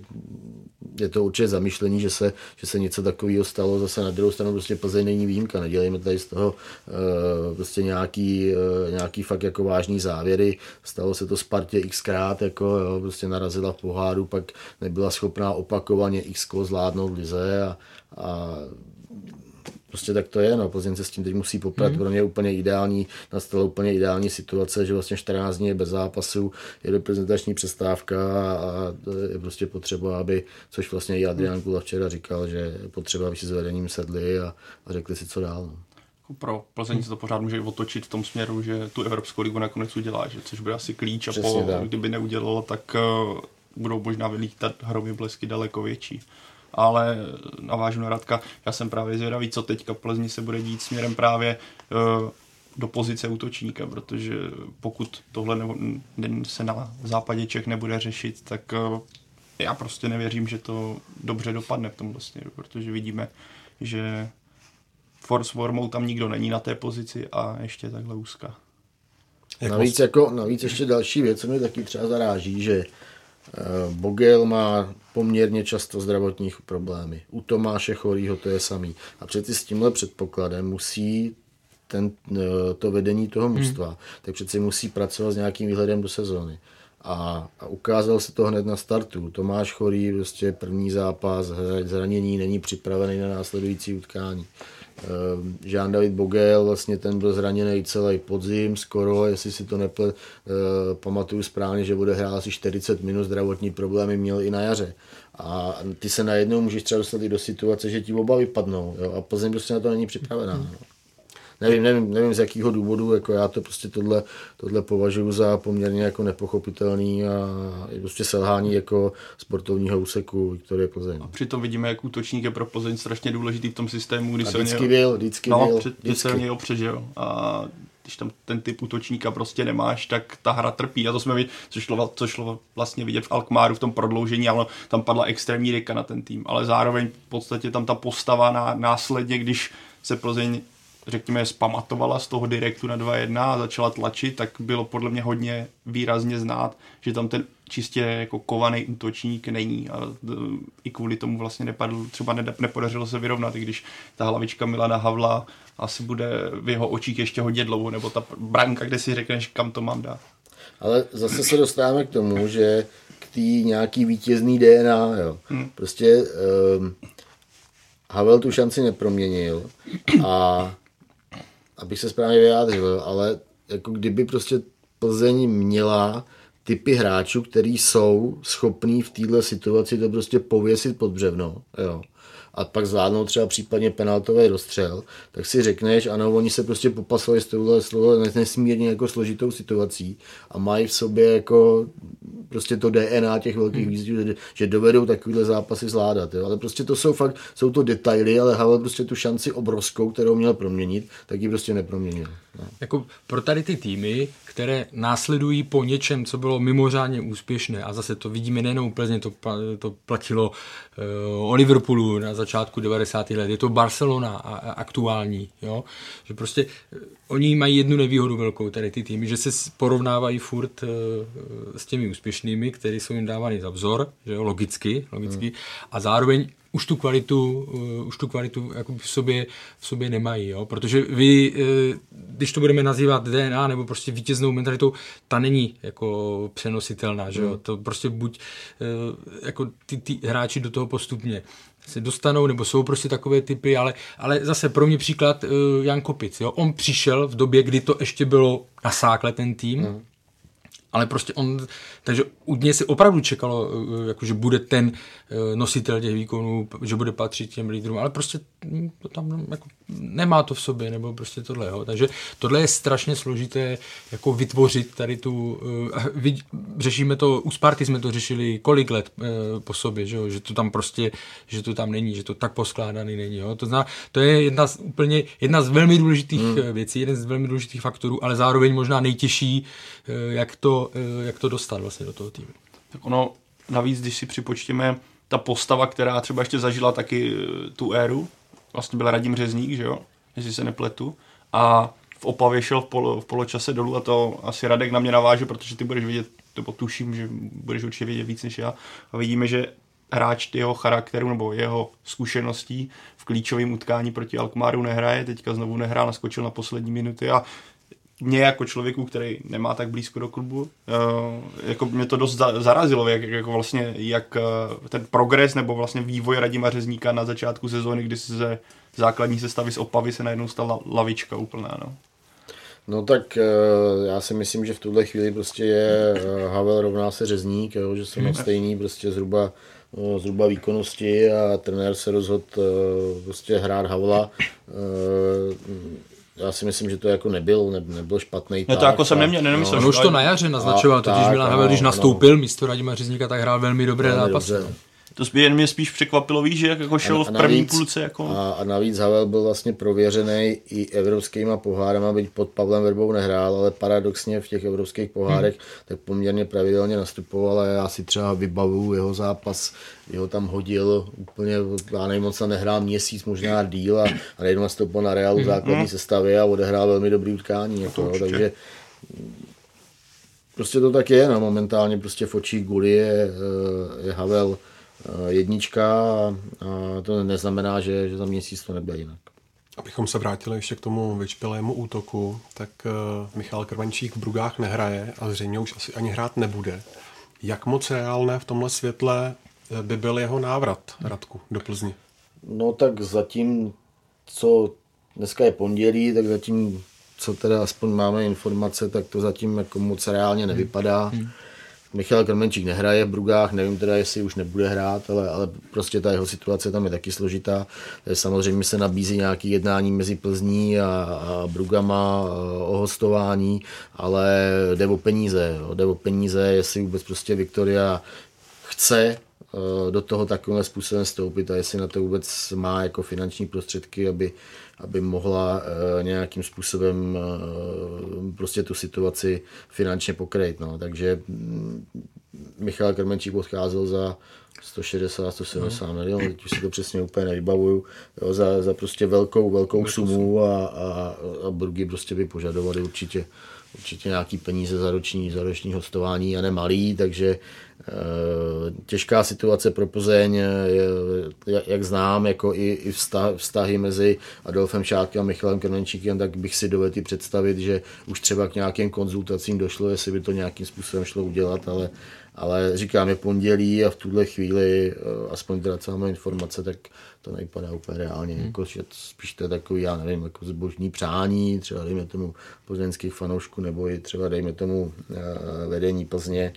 je to určitě zamýšlení, že se, že se něco takového stalo, zase na druhou stranu prostě Plzeň není výjimka, nedělejme tady z toho uh, prostě nějaký, uh, nějaký fakt jako vážný závěry, stalo se to Spartě xkrát, jako jo, prostě narazila v poháru, pak nebyla schopná opakovaně x zvládnout lize a, a prostě tak to je, no, Plzeň se s tím teď musí poprat, mm. pro mě je úplně ideální, nastala úplně ideální situace, že vlastně 14 dní je bez zápasu, je reprezentační přestávka a je prostě potřeba, aby, což vlastně i Adrian Kula včera říkal, že je potřeba, aby si s vedením sedli a, a řekli si, co dál. No. Jako pro Plzeň se to pořád může otočit v tom směru, že tu Evropskou ligu nakonec udělá, že, což bude asi klíč a po, kdyby neudělalo, tak uh, budou možná vylítat hromy blesky daleko větší ale navážu na Radka, já jsem právě zvědavý, co teďka Plzni se bude dít směrem právě uh, do pozice útočníka, protože pokud tohle ne, ne, se na západě Čech nebude řešit, tak uh, já prostě nevěřím, že to dobře dopadne v tomhle směru, protože vidíme, že force formou tam nikdo není na té pozici a ještě takhle úzká. Navíc, jako, navíc ještě další věc, co mě taky třeba zaráží, že Eh, Bogel má poměrně často zdravotních problémy. U Tomáše Chorýho to je samý. A přeci s tímhle předpokladem musí ten, eh, to vedení toho hmm. mužstva, hmm. tak přeci musí pracovat s nějakým výhledem do sezóny. A, a ukázal se to hned na startu. Tomáš Chorý, prostě první zápas, zranění, není připravený na následující utkání. Ehm, Jean-David Bogel, vlastně ten byl zraněný celý podzim, skoro, jestli si to neple, uh, pamatuju správně, že bude hrát asi 40 minut, zdravotní problémy měl i na jaře. A ty se najednou můžeš třeba dostat i do situace, že ti oba vypadnou jo? a Plzeň prostě na to není připravená. Hmm. Nevím, nevím, nevím z jakého důvodu, jako já to prostě tohle, tohle považuji za poměrně jako nepochopitelný a je prostě selhání jako sportovního úseku Viktorie Plzeň. A přitom vidíme, jak útočník je pro Plzeň strašně důležitý v tom systému, kdy a se vždycky byl, vždycky no, byl. Vždycky. se něj jo. A když tam ten typ útočníka prostě nemáš, tak ta hra trpí. A to jsme viděli, co šlo, co šlo vlastně vidět v Alkmaru v tom prodloužení, ale tam padla extrémní rika na ten tým. Ale zároveň v podstatě tam ta postava ná, následně, když se Plzeň řekněme, zpamatovala z toho direktu na 2-1 a začala tlačit, tak bylo podle mě hodně výrazně znát, že tam ten čistě jako kovaný útočník není a e, i kvůli tomu vlastně nepadl, třeba nepodařilo se vyrovnat, i když ta hlavička Milana Havla asi bude v jeho očích ještě hodně dlouho, nebo ta branka, kde si řekneš, kam to mám dát. Ale zase se dostáváme k tomu, že k té nějaký vítězný DNA, jo. Hmm. Prostě um, Havel tu šanci neproměnil a abych se správně vyjádřil, ale jako kdyby prostě Plzeň měla typy hráčů, který jsou schopní v této situaci to prostě pověsit pod břevno, jo a pak zvládnou třeba případně penaltový rozstřel, tak si řekneš, ano, oni se prostě popasovali s touhle slovo nesmírně jako složitou situací a mají v sobě jako prostě to DNA těch velkých hmm. výzdů, že dovedou takovýhle zápasy zvládat. Jo. Ale prostě to jsou fakt, jsou to detaily, ale Havel prostě tu šanci obrovskou, kterou měl proměnit, tak ji prostě neproměnil. No. Jako pro tady ty týmy, které následují po něčem, co bylo mimořádně úspěšné, a zase to vidíme nejenom úplně, to, to platilo o Liverpoolu na začátku 90. let, je to Barcelona a, a aktuální, jo? že prostě uh, oni mají jednu nevýhodu velkou, tady ty týmy, že se porovnávají furt uh, s těmi úspěšnými, které jsou jim dávány za vzor, že jo? logicky, logicky hmm. a zároveň už tu kvalitu, uh, už tu kvalitu jako v sobě, v sobě nemají, jo? protože vy, uh, když to budeme nazývat DNA nebo prostě vítěznou mentalitou, ta není jako přenositelná, že jo? Hmm. to prostě buď uh, jako ty, ty hráči do toho postupně se dostanou, nebo jsou prostě takové typy, ale, ale zase pro mě příklad uh, Jan Kopic, jo? on přišel v době, kdy to ještě bylo na sákle ten tým, hmm ale prostě on, takže u něj se opravdu čekalo, eh, jako, že bude ten eh, nositel těch výkonů, že bude patřit těm lídrům, ale prostě to tam jako, nemá to v sobě, nebo prostě tohle, jo. takže tohle je strašně složité jako vytvořit tady tu, uh, řešíme to, u Sparty jsme to řešili kolik let po sobě, že, jo? že to tam prostě, že to tam není, že to tak poskládaný není, jo. to zná, to je jedna z úplně, jedna z velmi důležitých hmm. věcí, jeden z velmi důležitých faktorů, ale zároveň možná nejtěžší, jak to Eh, jak to dostat vlastně do toho týmu. Tak ono, navíc, když si připočteme ta postava, která třeba ještě zažila taky eh, tu éru, vlastně byl Radim Řezník, že jo, jestli se nepletu, a v Opavě šel v, polo, v poločase dolů a to asi Radek na mě naváže, protože ty budeš vidět, to potuším, že budeš určitě vědět víc než já. A vidíme, že hráč jeho charakteru nebo jeho zkušeností v klíčovém utkání proti Alkmaru nehraje, teďka znovu nehrál, naskočil na poslední minuty a mě jako člověku, který nemá tak blízko do klubu, uh, jako mě to dost zarazilo, jak, jako vlastně, jak uh, ten progres nebo vlastně vývoj Radima Řezníka na začátku sezóny, kdy se základní sestavy z Opavy se najednou stala lavička úplná. No. No tak uh, já si myslím, že v tuhle chvíli prostě je Havel rovná se Řezník, jo, že jsou na stejný prostě zhruba zhruba výkonnosti a trenér se rozhodl prostě hrát Havla já si myslím, že to jako nebyl, ne, nebyl špatný. Ne, to jako jsem neměl, nemyslel. No, už to na jaře naznačoval, totiž Milan Havel, když nastoupil no. místo Radima Řezníka, tak hrál velmi dobré zápasy. Dobře. To jen mě spíš překvapilo, víš, že jako šel a, a v první navíc, půlce. Jako... A, a, navíc Havel byl vlastně prověřený i evropskýma pohárama, byť pod Pavlem Verbou nehrál, ale paradoxně v těch evropských pohárech hmm. tak poměrně pravidelně nastupoval a já si třeba vybavu jeho zápas, jeho tam hodil úplně, já nevím, moc nehrál měsíc, možná díl a, a najednou nastoupil na Realu hmm. základní hmm. sestavě a odehrál velmi dobrý utkání. Jako, jo, takže prostě to tak je, no, momentálně prostě v očích Guli je, eh, je Havel jednička a to neznamená, že, že za měsíc to nebude jinak. Abychom se vrátili ještě k tomu vyčpilému útoku, tak uh, Michal Krvančík v Brugách nehraje a zřejmě už asi ani hrát nebude. Jak moc reálné v tomhle světle eh, by byl jeho návrat, Radku, do Plzně? No tak zatím, co dneska je pondělí, tak zatím, co teda aspoň máme informace, tak to zatím jako moc reálně nevypadá. Hmm. Michal Krmenčík nehraje v Brugách, nevím teda, jestli už nebude hrát, ale, ale prostě ta jeho situace tam je taky složitá. Samozřejmě se nabízí nějaké jednání mezi Plzní a, a Brugama o hostování, ale jde o peníze. Jo. Jde o peníze, jestli vůbec prostě Viktoria chce eh, do toho takovým způsobem stoupit a jestli na to vůbec má jako finanční prostředky, aby, aby mohla uh, nějakým způsobem uh, prostě tu situaci finančně pokrýt. No. Takže mm, Michal Krmenčík odcházel za 160, 170 hmm. milionů, teď už si to přesně úplně nevybavuju, jo, za, za prostě velkou, velkou sumu a, a, a Brugy prostě by požadovali určitě, určitě nějaký peníze za roční, za roční hostování a nemalý, takže těžká situace pro Plzeň, je, jak, znám, jako i, i vztah, vztahy mezi Adolfem Šátkem a Michalem Krmenčíkem, tak bych si dovedl představit, že už třeba k nějakým konzultacím došlo, jestli by to nějakým způsobem šlo udělat, ale ale říkám, je pondělí a v tuhle chvíli, eh, aspoň teda co máme informace, tak to nevypadá úplně reálně. Hmm. Jako, že spíš to je takový, já nevím, jako zbožní přání, třeba dejme tomu plzeňských fanoušků, nebo i třeba dejme tomu vedení Plzně.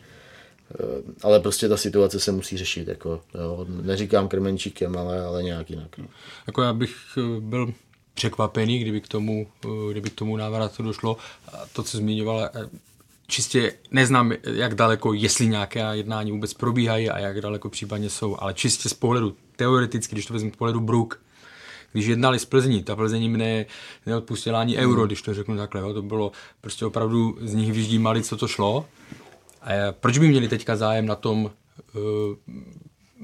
Uh, ale prostě ta situace se musí řešit. Jako, jo. Neříkám krmenčíkem, ale, ale nějak jinak. No. Jako já bych byl překvapený, kdyby k tomu, kdyby k tomu návratu došlo. A to, co zmiňovala, čistě neznám, jak daleko, jestli nějaké jednání vůbec probíhají a jak daleko případně jsou, ale čistě z pohledu teoreticky, když to vezmu z pohledu Brook, když jednali z Plzní, ta Plzeň jim ne, neodpustila ani euro, hmm. když to řeknu takhle, jo, to bylo prostě opravdu z nich vyždímali, co to šlo. Proč by měli teďka zájem na tom uh,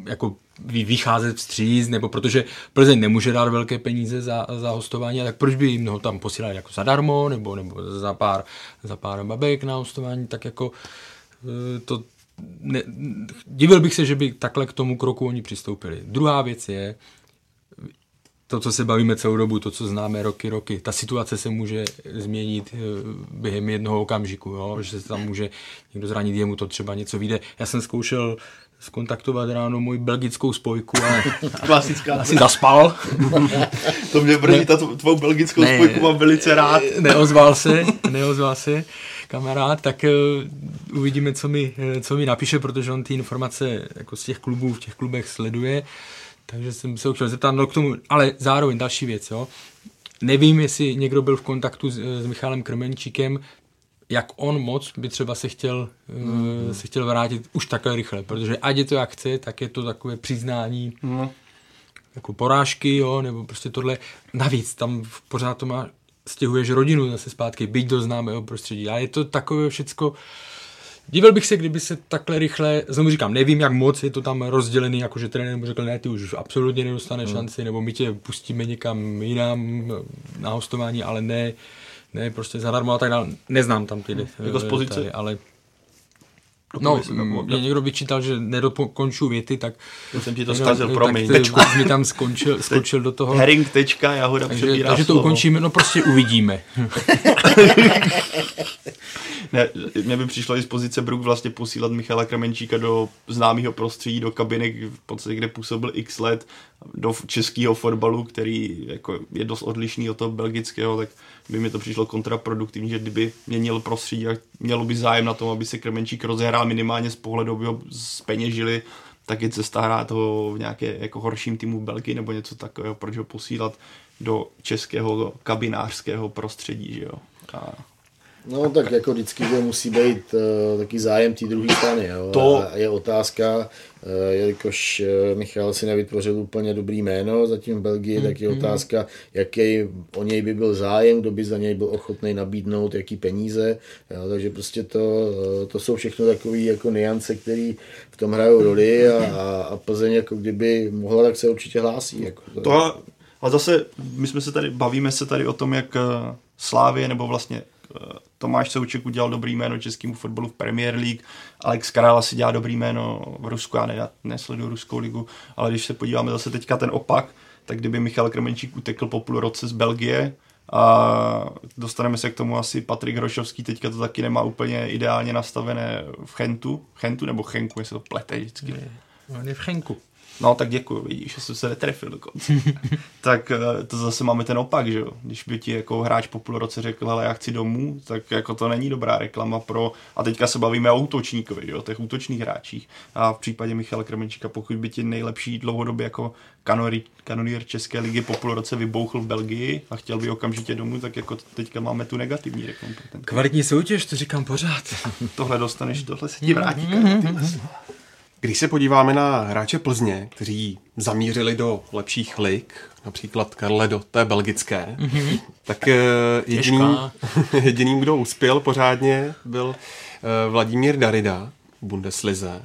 jako vycházet vstříc, nebo protože Plzeň nemůže dát velké peníze za, za hostování, tak proč by jim ho tam posílali jako zadarmo, nebo, nebo za pár, za pár babek na hostování, tak jako e, to ne, divil bych se, že by takhle k tomu kroku oni přistoupili. Druhá věc je, to, co se bavíme celou dobu, to, co známe roky, roky, ta situace se může změnit e, během jednoho okamžiku, jo? že se tam může někdo zranit, jemu to třeba něco vyjde. Já jsem zkoušel skontaktovat ráno moji belgickou spojku, ale Klasická. asi zaspal. to mě brní, ta tvou belgickou ne, spojku mám velice rád. Neozval se, neozval se kamarád, tak uh, uvidíme, co mi, eh, co mi napíše, protože on ty informace jako z těch klubů v těch klubech sleduje, takže jsem se chtěl zeptat no k tomu, ale zároveň další věc, jo. Nevím, jestli někdo byl v kontaktu s, s Michalem Krmenčíkem, jak on moc by třeba se chtěl, mm. se chtěl vrátit už takhle rychle, protože ať je to jak chce, tak je to takové přiznání mm. jako porážky, jo, nebo prostě tohle. Navíc tam pořád to má, stěhuješ rodinu zase zpátky, byť do známého prostředí. A je to takové všecko, Divil bych se, kdyby se takhle rychle, znovu říkám, nevím, jak moc je to tam rozdělený, jakože trenér mu řekl, ne, ty už absolutně nedostane mm. šanci, nebo my tě pustíme někam jinam na hostování, ale ne, ne, prostě zadarmo a tak dále. Neznám tam ty jako z pozice? Tady, ale No, mě někdo vyčítal, že nedokonču věty, tak... Já jsem ti to zkazil, promiň. Tak mi tam skončil, skočil do toho. Herring, tečka, jahoda takže, takže to ukončíme, no prostě uvidíme. ne, mě by přišlo i z pozice Brook vlastně posílat Michala Kramenčíka do známého prostředí, do kabinek, v podstatě, kde působil x let, do českého fotbalu, který jako je dost odlišný od toho belgického, tak by mi to přišlo kontraproduktivní, že kdyby měnil prostředí a mělo by zájem na tom, aby se Krmenčík rozehrál minimálně z pohledu, aby ho zpeněžili, tak je cesta hrát ho v nějaké jako horším týmu Belgii nebo něco takového, proč ho posílat do českého kabinářského prostředí, že jo. A No tak jako vždycky, že musí být uh, taky zájem té druhé strany. Jo? To... A je otázka, jelikož uh, Michal si nevytvořil úplně dobrý jméno zatím v Belgii, hmm. tak je hmm. otázka, jaký o něj by byl zájem, kdo by za něj byl ochotný nabídnout, jaký peníze. Jo? Takže prostě to, to jsou všechno takové jako niance, které v tom hrajou roli a, a, a Plzeň jako kdyby mohla, tak se určitě hlásí. Jako to. to a zase my jsme se tady, bavíme se tady o tom, jak Slávě nebo vlastně Tomáš Souček udělal dobrý jméno českému fotbalu v Premier League, Alex Karala si dělá dobrý jméno v Rusku, já, ne, já nesleduju Ruskou ligu, ale když se podíváme zase teďka ten opak, tak kdyby Michal Krmenčík utekl po půl roce z Belgie, a dostaneme se k tomu asi Patrik Hrošovský, teďka to taky nemá úplně ideálně nastavené v Chentu, Chentu nebo Chenku, jestli to plete vždycky. On je v Chenku. No tak děkuji, vidíš, že jsem se netrefil dokonce. tak eh, to zase máme ten opak, že jo. Když by ti jako hráč po půl roce řekl, ale já chci domů, tak jako to není dobrá reklama pro, a teďka se bavíme o útočníkovi, jo, těch útočných hráčích. A v případě Michala Krmenčíka, pokud by ti nejlepší dlouhodobě jako kanonier České ligy po půl roce vybouchl v Belgii a chtěl by okamžitě domů, tak jako teďka máme tu negativní reklamu. Kvalitní soutěž, to říkám pořád. tohle dostaneš, tohle se ti vrátí. Když se podíváme na hráče Plzně, kteří zamířili do lepších lig, například Karle do té belgické, mm-hmm. tak eh, jediným, jediným, kdo uspěl pořádně, byl eh, Vladimír Darida. v Bundeslize.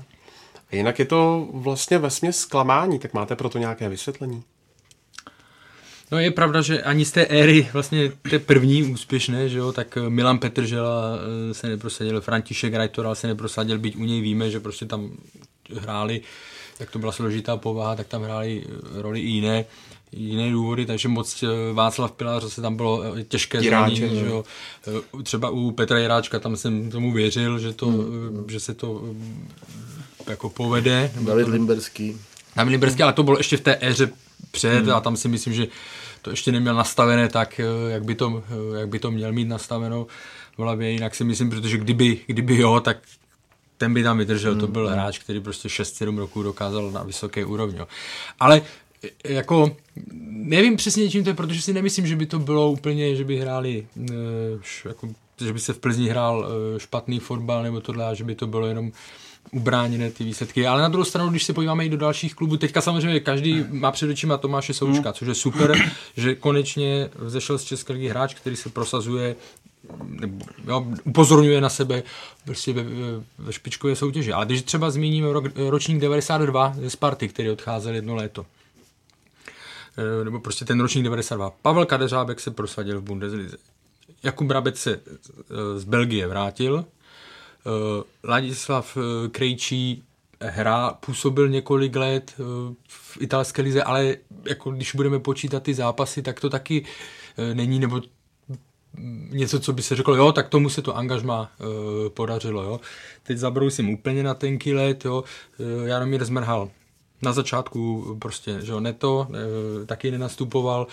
A jinak je to vlastně ve zklamání, tak máte proto nějaké vysvětlení? No je pravda, že ani z té éry, vlastně té první úspěšné, že jo, tak Milan Petržela eh, se neprosadil, František Rajtoral se neprosadil, byť u něj víme, že prostě tam hráli, jak to byla složitá povaha, tak tam hráli eh, roli i jiné, jiné důvody, takže moc eh, Václav Pilář zase tam bylo těžké zranění, že jo. Třeba u Petra Jiráčka tam jsem tomu věřil, že, to, hmm. že se to jako povede. David Limberský. David Limberský, ale to bylo ještě v té éře před hmm. a tam si myslím, že to ještě neměl nastavené tak, eh, jak by to, eh, jak by to měl mít nastavenou v hlavě. Jinak si myslím, protože kdyby, kdyby jo, tak ten by tam vydržel. Hmm. To byl hmm. hráč, který prostě 6-7 roků dokázal na vysoké úrovni. Ale eh, jako nevím přesně čím to je, protože si nemyslím, že by to bylo úplně, že by hráli jako, že by se v Plzni hrál špatný fotbal nebo tohle, a že by to bylo jenom ubráněné ty výsledky. Ale na druhou stranu, když se podíváme i do dalších klubů, teďka samozřejmě každý má před očima Tomáše Součka, což je super, že konečně vzešel z České ligy hráč, který se prosazuje jo, upozorňuje na sebe prostě ve, ve špičkové soutěži. Ale když třeba zmíníme rok, ročník 92 ze Sparty, který odcházel jedno léto, e, nebo prostě ten ročník 92. Pavel Kadeřábek se prosadil v Bundeslize. Jakub Brabec se e, z Belgie vrátil, Eh, Ladislav Krejčí hra působil několik let v italské lize, ale jako když budeme počítat ty zápasy, tak to taky není, nebo něco, co by se řeklo, jo, tak tomu se to angažma e, podařilo, jo. Teď zabrousím úplně na tenký let, jo. E, Jaromír Zmrhal na začátku prostě, že jo, neto, e, taky nenastupoval,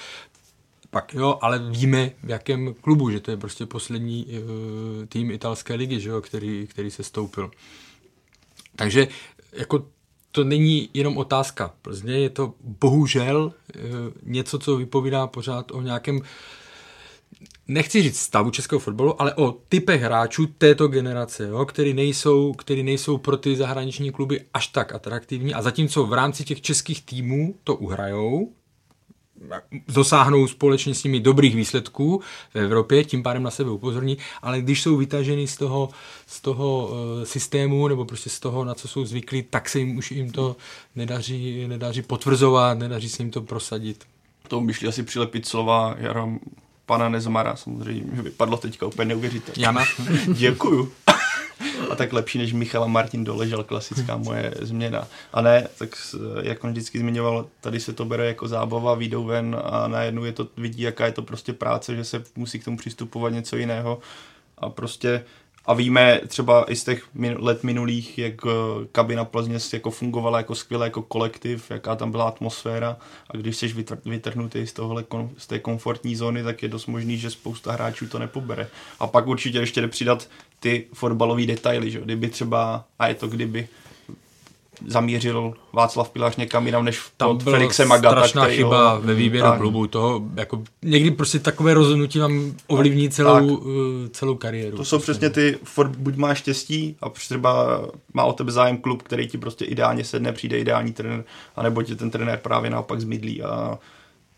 pak jo, ale víme v jakém klubu, že to je prostě poslední uh, tým italské ligy, že jo, který, který se stoupil. Takže jako to není jenom otázka Plzně, je to bohužel uh, něco, co vypovídá pořád o nějakém nechci říct stavu českého fotbalu, ale o typech hráčů této generace, jo, který, nejsou, který nejsou pro ty zahraniční kluby až tak atraktivní a zatímco v rámci těch českých týmů to uhrajou, dosáhnou společně s nimi dobrých výsledků v Evropě, tím pádem na sebe upozorní, ale když jsou vytaženy z toho, z toho uh, systému nebo prostě z toho, na co jsou zvyklí, tak se jim už jim to nedaří, nedaří potvrzovat, nedaří se jim to prosadit. K tomu by šli asi přilepit slova Jarom pana Nezmara, samozřejmě vypadlo teďka úplně neuvěřitelně. Jana. Děkuju a tak lepší než Michal a Martin doležel, klasická moje změna. A ne, tak jak on vždycky zmiňoval, tady se to bere jako zábava, výjdou ven a najednou je to, vidí, jaká je to prostě práce, že se musí k tomu přistupovat něco jiného a prostě a víme třeba i z těch let minulých, jak eh, kabina Plzně jako fungovala jako skvěle jako kolektiv, jaká tam byla atmosféra a když jsi vytrhnutý z, tohle, z té komfortní zóny, tak je dost možný, že spousta hráčů to nepobere. A pak určitě ještě jde přidat ty fotbalové detaily, že? kdyby třeba, a je to kdyby, zamířil Václav Pilář někam jinam než Tam pod Felixem Magata. strašná který, chyba jo, ve výběru tak. klubu. Toho, jako, někdy prostě takové rozhodnutí vám ovlivní celou, tak. Eh, celou kariéru. To jsou prostě. přesně ty, buď máš štěstí a třeba má o tebe zájem klub, který ti prostě ideálně sedne, přijde ideální trenér, anebo ti ten trenér právě naopak zmidlí a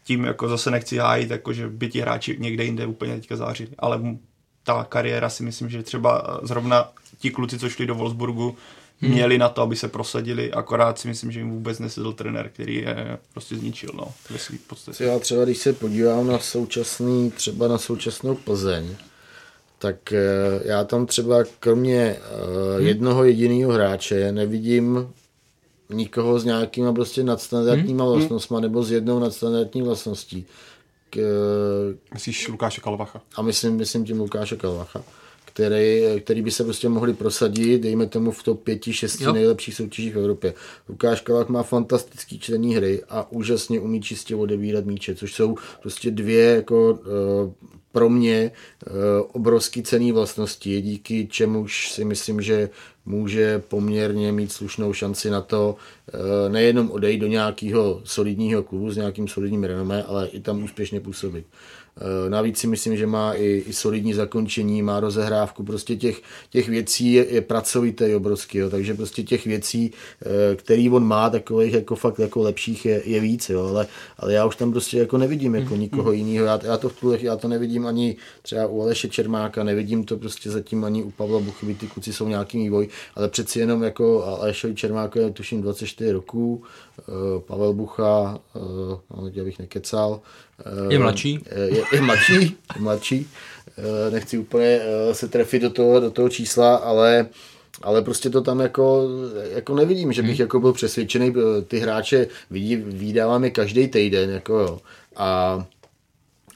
tím jako zase nechci hájit, jako že by ti hráči někde jinde úplně teďka zářili, ale ta kariéra si myslím, že třeba zrovna ti kluci, co šli do Wolfsburgu, hmm. měli na to, aby se prosadili, akorát si myslím, že jim vůbec nesedl trenér, který je prostě zničil, no, ve svý podstatě. Já třeba, když se podívám na současný, třeba na současnou Plzeň, tak eh, já tam třeba kromě hmm. jednoho jediného hráče nevidím nikoho s nějakýma prostě nadstandardníma hmm. vlastnostma nebo s jednou nadstandardní vlastností. K, Myslíš Lukáše Kalvacha? A myslím, myslím tím Lukáše Kalvacha který, který by se prostě mohli prosadit, dejme tomu v top 5, 6 jo. nejlepších soutěžích v Evropě. Lukáš Kalach má fantastický čtení hry a úžasně umí čistě odebírat míče, což jsou prostě dvě jako uh, pro mě uh, obrovský cený vlastnosti, díky čemuž si myslím, že může poměrně mít slušnou šanci na to uh, nejenom odejít do nějakého solidního klubu s nějakým solidním renomé, ale i tam úspěšně působit. Eh, navíc si myslím, že má i, i solidní zakončení, má rozehrávku, prostě těch, těch věcí je, je pracovitý obrovský, jo, takže prostě těch věcí, eh, který on má, takových jako fakt jako lepších je, je víc, jo, ale, ale já už tam prostě jako nevidím jako mm, nikoho mm. jiného, já, já, to v tuhle, já to nevidím ani třeba u Aleše Čermáka, nevidím to prostě zatím ani u Pavla Buchyby, ty kluci jsou nějaký vývoj, ale přeci jenom jako Alešovi Čermákovi tuším 24 roků, Pavel Bucha, no, abych nekecal. Je mladší? Je, je mladší, je mladší. Nechci úplně se trefit do toho, do toho čísla, ale ale prostě to tam jako, jako nevidím, že bych hmm. jako byl přesvědčený, ty hráče vidí, vydáváme každý týden, jako jo. A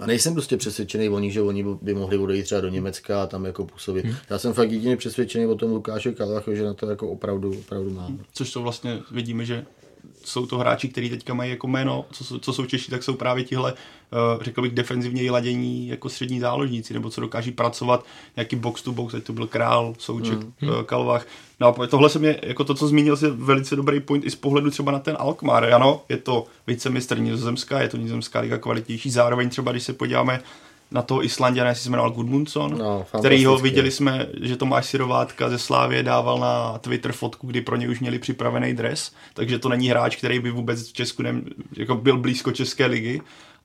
a nejsem prostě přesvědčený o nich, že oni by mohli odejít třeba do Německa a tam jako působit. Hmm. Já jsem fakt jedině přesvědčený o tom Lukáše Kalachu, že na to jako opravdu, opravdu mám. Což to vlastně vidíme, že jsou to hráči, kteří teďka mají jako jméno, co, co jsou Češi, tak jsou právě tihle, uh, řekl bych, defenzivně ladění jako střední záložníci, nebo co dokáží pracovat, nějaký box to box, ať to byl Král, Souček, mm. uh, Kalvach. No a tohle se mě, jako to, co zmínil, je velice dobrý point i z pohledu třeba na ten Alkmaar. Ano, je to vicemistr Nizozemská, je to Nizozemská liga kvalitnější, zároveň třeba, když se podíváme na toho Islandiana, jestli se jmenoval Gudmundsson, no, který ho viděli jsme, že Tomáš Sirovátka ze Slávě dával na Twitter fotku, kdy pro ně už měli připravený dres, takže to není hráč, který by vůbec v Česku ne, jako byl blízko České ligy.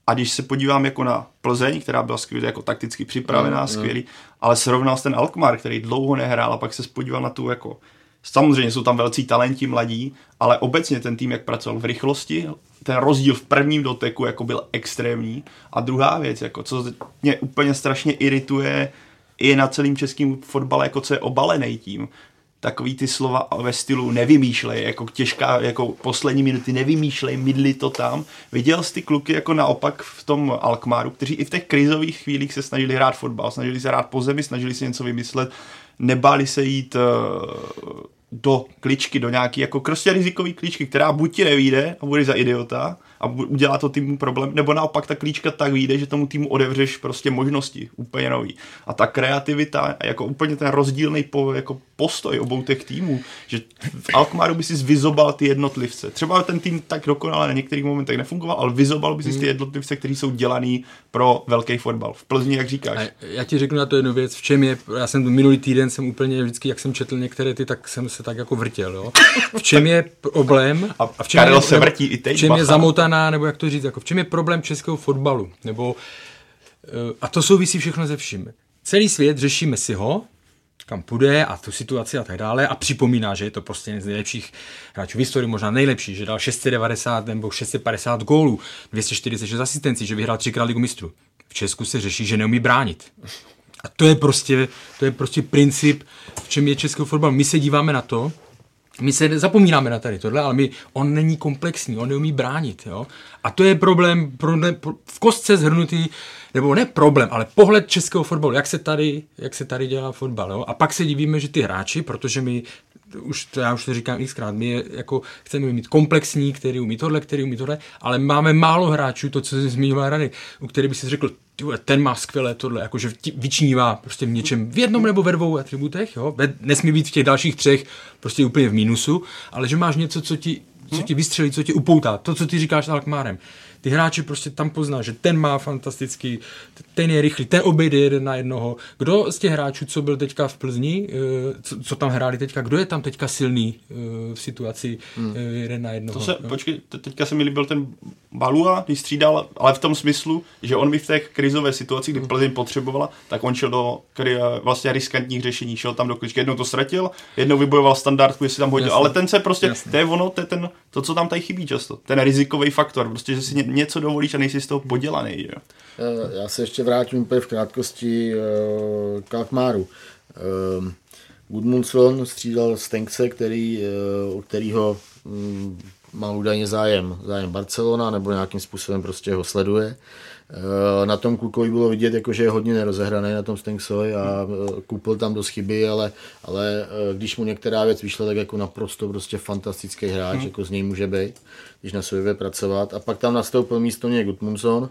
A když se podívám jako na Plzeň, která byla skvěle jako takticky připravená, no, skvělý, ale srovnal ten Alkmaar, který dlouho nehrál a pak se podíval na tu jako Samozřejmě jsou tam velcí talenti mladí, ale obecně ten tým, jak pracoval v rychlosti, ten rozdíl v prvním doteku jako byl extrémní. A druhá věc, jako co mě úplně strašně irituje i na celém českém fotbale, jako co je obalený tím, takový ty slova ve stylu nevymýšlej, jako těžká, jako poslední minuty, nevymýšlej, mydli to tam. Viděl jsi ty kluky jako naopak v tom Alkmaru, kteří i v těch krizových chvílích se snažili hrát fotbal, snažili se hrát po zemi, snažili se něco vymyslet, nebáli se jít uh, do kličky, do nějaký jako prostě rizikový kličky, která buď ti nevíde a bude za idiota, a udělá to týmu problém, nebo naopak ta klíčka tak vyjde, že tomu týmu odevřeš prostě možnosti úplně nový. A ta kreativita, jako úplně ten rozdílný po, jako postoj obou těch týmů, že v Alkmaru by si vyzobal ty jednotlivce. Třeba ten tým tak dokonale na některých momentech nefungoval, ale vyzobal by si hmm. ty jednotlivce, kteří jsou dělaný pro velký fotbal. V Plzni, jak říkáš. A já ti řeknu na to jednu věc, v čem je, já jsem minulý týden jsem úplně vždycky, jak jsem četl některé ty, tak jsem se tak jako vrtěl, jo. V čem je problém a, a v čem Karel je, se vrtí i teď, v čem bacha. je zamotaná daná, nebo jak to říct, jako v čem je problém českého fotbalu, nebo eh, a to souvisí všechno ze vším. Celý svět řeší Messiho, kam půjde a tu situaci a tak dále a připomíná, že je to prostě jeden z nejlepších hráčů v historii, možná nejlepší, že dal 690 nebo 650 gólů, 246 asistencí, že vyhrál třikrát ligu mistrů. V Česku se řeší, že neumí bránit. A to je prostě, to je prostě princip, v čem je český fotbal. My se díváme na to, my se zapomínáme na tady tohle, ale my, on není komplexní, on neumí bránit. Jo? A to je problém, problém v kostce zhrnutý, nebo ne problém, ale pohled českého fotbalu, jak se tady, jak se tady dělá fotbal. Jo? A pak se divíme, že ty hráči, protože my už to, já už to říkám xkrát, my jako chceme mít komplexní, který umí tohle, který umí tohle, ale máme málo hráčů, to, co jsem zmiňoval rady, u kterých by si řekl, ten má skvělé tohle, jakože vyčnívá prostě v něčem v jednom nebo ve dvou atributech, jo? nesmí být v těch dalších třech prostě úplně v mínusu, ale že máš něco, co ti, co ti vystřelí, co ti upoutá, to, co ty říkáš s Alkmárem ty hráči prostě tam pozná, že ten má fantastický, ten je rychlý, ten obejde jeden na jednoho. Kdo z těch hráčů, co byl teďka v Plzni, eh, co, co tam hráli teďka, kdo je tam teďka silný eh, v situaci hmm. Eh, jeden na jednoho? To se, no? počkej, teďka se mi líbil ten Balua, když střídal, ale v tom smyslu, že on mi v té krizové situaci, kdy hmm. Plzeň potřebovala, tak on šel do vlastně riskantních řešení, šel tam do kličky, jednou to ztratil, jednou vybojoval standardku, jestli tam hodil, Jasne. ale ten se prostě, Jasne. to je ono, to je ten, to, co tam tady chybí často, ten rizikový faktor, prostě, že si něco dovolíš a nejsi z toho podělaný. Jo? Eh, já se ještě vrátím úplně v krátkosti eh, k Alkmáru. Eh, Gudmundsson střídal Stenkse, který, o kterýho mm, má údajně zájem, zájem Barcelona, nebo nějakým způsobem prostě ho sleduje. Na tom Kukovi bylo vidět, jako, že je hodně nerozehraný na tom Stenksovi a koupil tam dost chyby, ale, ale když mu některá věc vyšla, tak jako naprosto prostě fantastický hráč, hmm. jako z něj může být když na sobě pracovat. A pak tam nastoupil místo něj Gutmundsson.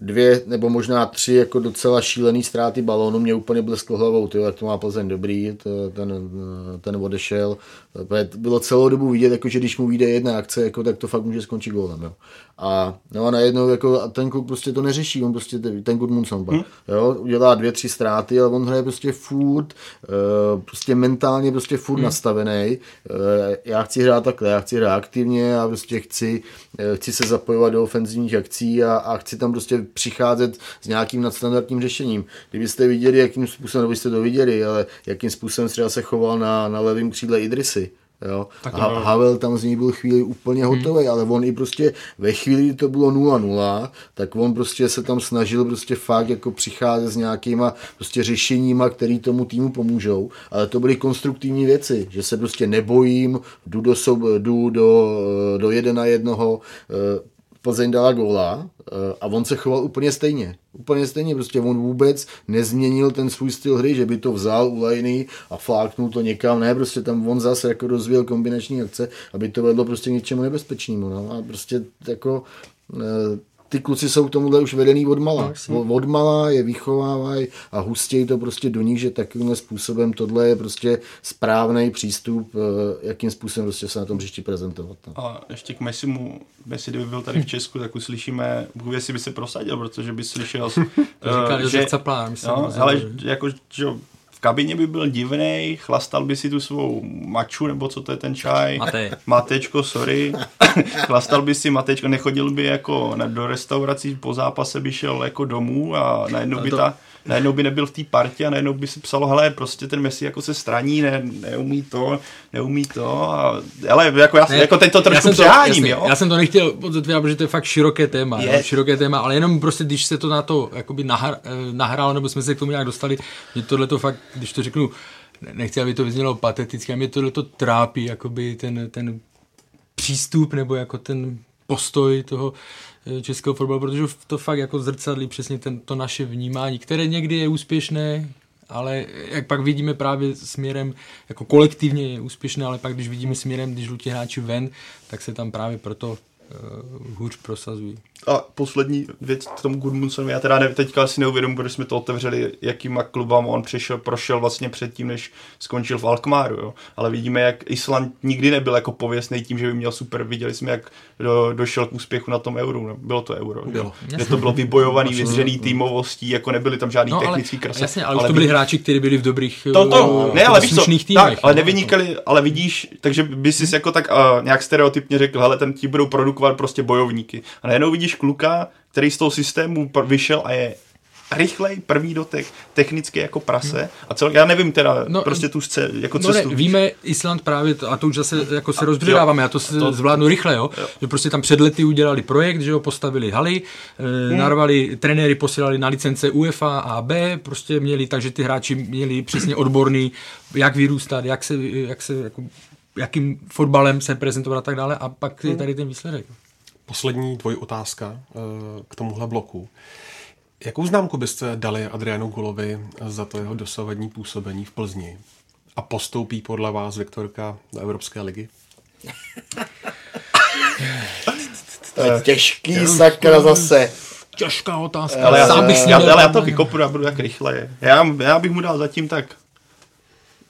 Dvě nebo možná tři jako docela šílený ztráty balónu mě úplně blesklo hlavou, tyjo, jak to má Plzeň dobrý, to, ten, ten odešel. Bylo celou dobu vidět, jako, že když mu vyjde jedna akce, jako, tak to fakt může skončit gólem. Jo. A, no a najednou jako, a ten kluk prostě to neřeší, on prostě ten Gudmundsson hmm. jo, udělá dvě, tři ztráty, ale on hraje prostě furt, uh, prostě mentálně prostě furt hmm. nastavený. Uh, já chci hrát takhle, já chci hrát aktivně, já prostě chci, uh, chci se zapojovat do ofenzivních akcí a, a chci tam prostě přicházet s nějakým nadstandardním řešením. Kdybyste viděli, jakým způsobem, byste to viděli, ale jakým způsobem třeba se choval na, na levém křídle Idrisy, Jo. Ha- Havel tam z ní byl chvíli úplně hotový, hmm. ale on i prostě ve chvíli, kdy to bylo 0-0, tak on prostě se tam snažil prostě fakt jako přicházet s nějakýma prostě řešeníma, který tomu týmu pomůžou, ale to byly konstruktivní věci, že se prostě nebojím, jdu do, sob, jdu do, do jedna jednoho, eh, Plzeň dala góla eh, a on se choval úplně stejně. Úplně stejně, prostě on vůbec nezměnil ten svůj styl hry, že by to vzal ulejný a fláknul to někam, ne, prostě tam on zase jako rozvíjel kombinační akce, aby to vedlo prostě k něčemu nebezpečnému, no a prostě jako eh, ty kluci jsou k tomuhle už vedený od mala. No, od mala je vychovávají a hustějí to prostě do nich, že takovým způsobem tohle je prostě správný přístup, eh, jakým způsobem prostě se na tom příští prezentovat. No. A ještě k Messimu, Messi kdyby byl tady v Česku, tak uslyšíme, Bůh jestli by se prosadil, protože by slyšel, uh, že, Caplá, myslím, no, ale jako, že kabině by byl divný, chlastal by si tu svou maču, nebo co to je ten čaj. Mate. Matečko, sorry. chlastal by si matečko, nechodil by jako do restaurací, po zápase by šel jako domů a najednou by ta najednou by nebyl v té partě a najednou by se psalo, hele, prostě ten Messi jako se straní, ne, neumí to, neumí to, a, ale jako, já, ne, jako teď to trošku přeháním, jo. Já jsem to nechtěl podzotvírat, protože to je fakt široké téma, je. jo, široké téma, ale jenom prostě, když se to na to jakoby nahr, eh, nahrálo, nebo jsme se k tomu nějak dostali, mě tohle to fakt, když to řeknu, nechci, aby to vyznělo pateticky, a mě tohle to trápí, jakoby ten, ten přístup, nebo jako ten postoj toho českého fotbalu, protože to fakt jako zrcadlí přesně ten, to naše vnímání, které někdy je úspěšné, ale jak pak vidíme právě směrem, jako kolektivně je úspěšné, ale pak když vidíme směrem, když lutí hráči ven, tak se tam právě proto uh, hůř prosazují. A poslední věc k tomu Gudmundsonovi, já teda ne, teďka asi neuvědomuji, protože jsme to otevřeli, jakýma klubama on přišel, prošel vlastně předtím, než skončil v Alkmaru, jo. Ale vidíme, jak Island nikdy nebyl jako pověstný tím, že by měl super. Viděli jsme, jak do, došel k úspěchu na tom euru. No, bylo to euro. Bylo. Kde to bylo vybojovaný, vyzřený týmovostí, jako nebyli tam žádný no, technický krasy. Jasně, ale, ale to byli hráči, kteří byli v dobrých to, to, ne, ale víš co, týmech, tak, ale nevynikali, ale vidíš, takže by si jako tak uh, nějak stereotypně řekl, hele, ten ti budou produkovat prostě bojovníky. A najednou vidíš kluka, který z toho systému vyšel a je rychlej první dotek, technicky jako prase a celý, já nevím teda no, prostě tu sce, jako no cestu. Ne, víme, Island právě, to, a to už zase jako se rozbředáváme, a to se to, zvládnu rychle, jo? jo, že prostě tam před lety udělali projekt, že jo, postavili haly, e, hmm. narvali, trenéry posílali na licence UEFA a B, prostě měli, takže ty hráči měli přesně odborný, jak vyrůstat, jak se, jak se jako, jakým fotbalem se prezentovat a tak dále a pak je hmm. tady ten výsledek. Poslední dvoj otázka eh, k tomuhle bloku. Jakou známku byste dali Adrianu Gulovi za to jeho dosavadní působení v Plzni? A postoupí podle vás Viktorka do Evropské ligy? to je těžký sakra zase. Těžká otázka. Ale já, bych já, ale já to vykopnu, já budu jak rychle. Já, já bych mu dal zatím tak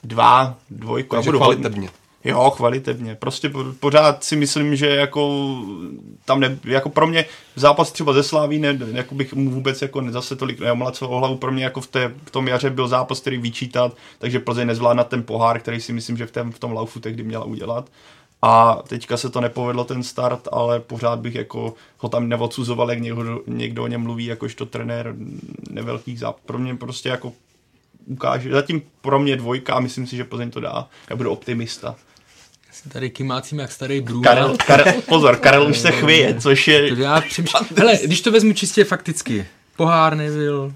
dva, dvojku. Takže já budu kvalitebně. Jo, kvalitevně. Prostě pořád si myslím, že jako tam ne, jako pro mě zápas třeba ze Sláví, ne, jako bych mu vůbec jako zase tolik neomlacoval hlavu, pro mě jako v, té, v tom jaře byl zápas, který vyčítat, takže Plzeň nezvládna ten pohár, který si myslím, že v, tém, v tom laufu tehdy měla udělat. A teďka se to nepovedlo ten start, ale pořád bych jako ho tam neodsuzoval, jak někdo, někdo o něm mluví, jakožto trenér nevelkých záp. Pro mě prostě jako ukáže. Zatím pro mě dvojka a myslím si, že Plzeň to dá. Já budu optimista. Tady kymácím jak starý brůl. Karel, Karel, pozor, Karel už se chvěje, což je... Já přemýšlím, hele, když to vezmu čistě fakticky, pohár nebyl,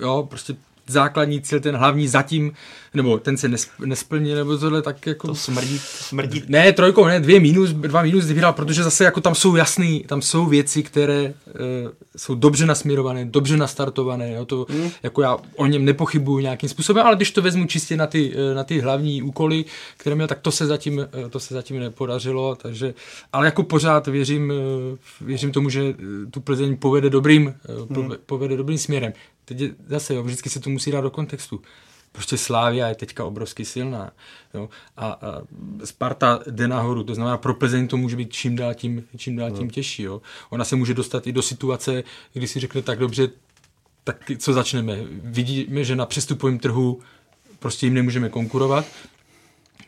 jo, prostě základní cíl, ten hlavní zatím, nebo ten se nesplnil, nebo tohle tak jako... To smrdí, smrdí. Ne, trojkou, ne, dvě minus, dva minus vyhrál, protože zase jako tam jsou jasný, tam jsou věci, které uh, jsou dobře nasměrované, dobře nastartované, jo, to hmm. jako já o něm nepochybuju nějakým způsobem, ale když to vezmu čistě na ty, uh, na ty hlavní úkoly, které měl, tak to se zatím, uh, to se zatím nepodařilo, takže, ale jako pořád věřím, věřím tomu, že tu Plzeň povede dobrým, hmm. povede dobrým směrem. Teď je, zase, jo, vždycky se to musí dát do kontextu. Prostě Slávia je teďka obrovsky silná. Jo? A, a Sparta jde nahoru, to znamená pro Plzeň to může být čím dál tím, čím, dál tím no. těžší. Jo? Ona se může dostat i do situace, kdy si řekne tak dobře, tak co začneme? Vidíme, že na přestupovém trhu prostě jim nemůžeme konkurovat,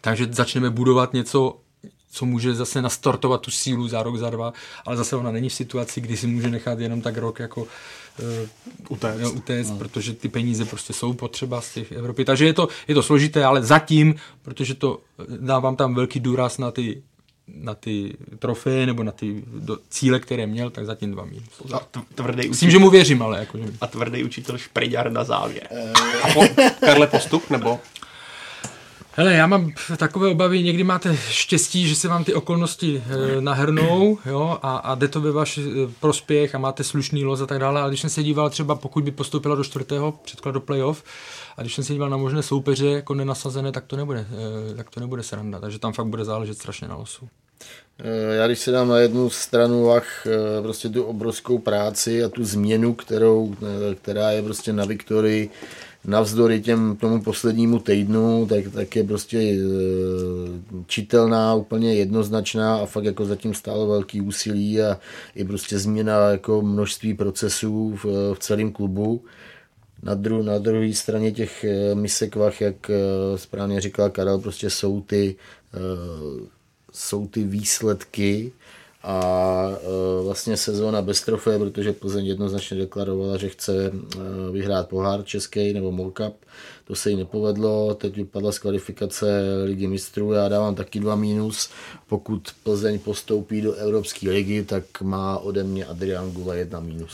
takže začneme budovat něco co může zase nastartovat tu sílu za rok, za dva, ale zase ona není v situaci, kdy si může nechat jenom tak rok jako uh, utéct, jo, utéct no. protože ty peníze prostě jsou potřeba z těch Evropy. Takže je to, je to složité, ale zatím, protože to dávám tam velký důraz na ty na ty trofeje nebo na ty do, cíle, které měl, tak zatím dva minus. A tvrdý Myslím, že mu věřím, ale jako, že... A tvrdý učitel Špriďar na závěr. A po, Karle postup, nebo? Hele, já mám takové obavy, někdy máte štěstí, že se vám ty okolnosti e, nahrnou jo, a, a jde to ve váš e, prospěch a máte slušný los a tak dále, ale když jsem se díval třeba, pokud by postoupila do čtvrtého předklad do playoff, a když jsem se díval na možné soupeře jako nenasazené, tak to nebude, e, tak to nebude sranda, takže tam fakt bude záležet strašně na losu. Já když se dám na jednu stranu ach, prostě tu obrovskou práci a tu změnu, kterou, která je prostě na Viktorii, navzdory těm tomu poslednímu týdnu, tak, tak je prostě e, čitelná, úplně jednoznačná a fakt jako zatím stálo velký úsilí a i prostě změna jako množství procesů v, v celém klubu. Na, dru, na druhé straně těch e, misekvach, jak e, správně říkal Karel, prostě jsou ty, jsou ty výsledky, a e, vlastně sezóna bez trofeje, protože Plzeň jednoznačně deklarovala, že chce e, vyhrát pohár český nebo Molkup. To se jí nepovedlo, teď vypadla z kvalifikace ligy mistrů, já dávám taky dva mínus. Pokud Plzeň postoupí do Evropské ligy, tak má ode mě Adrian Gula jedna mínus.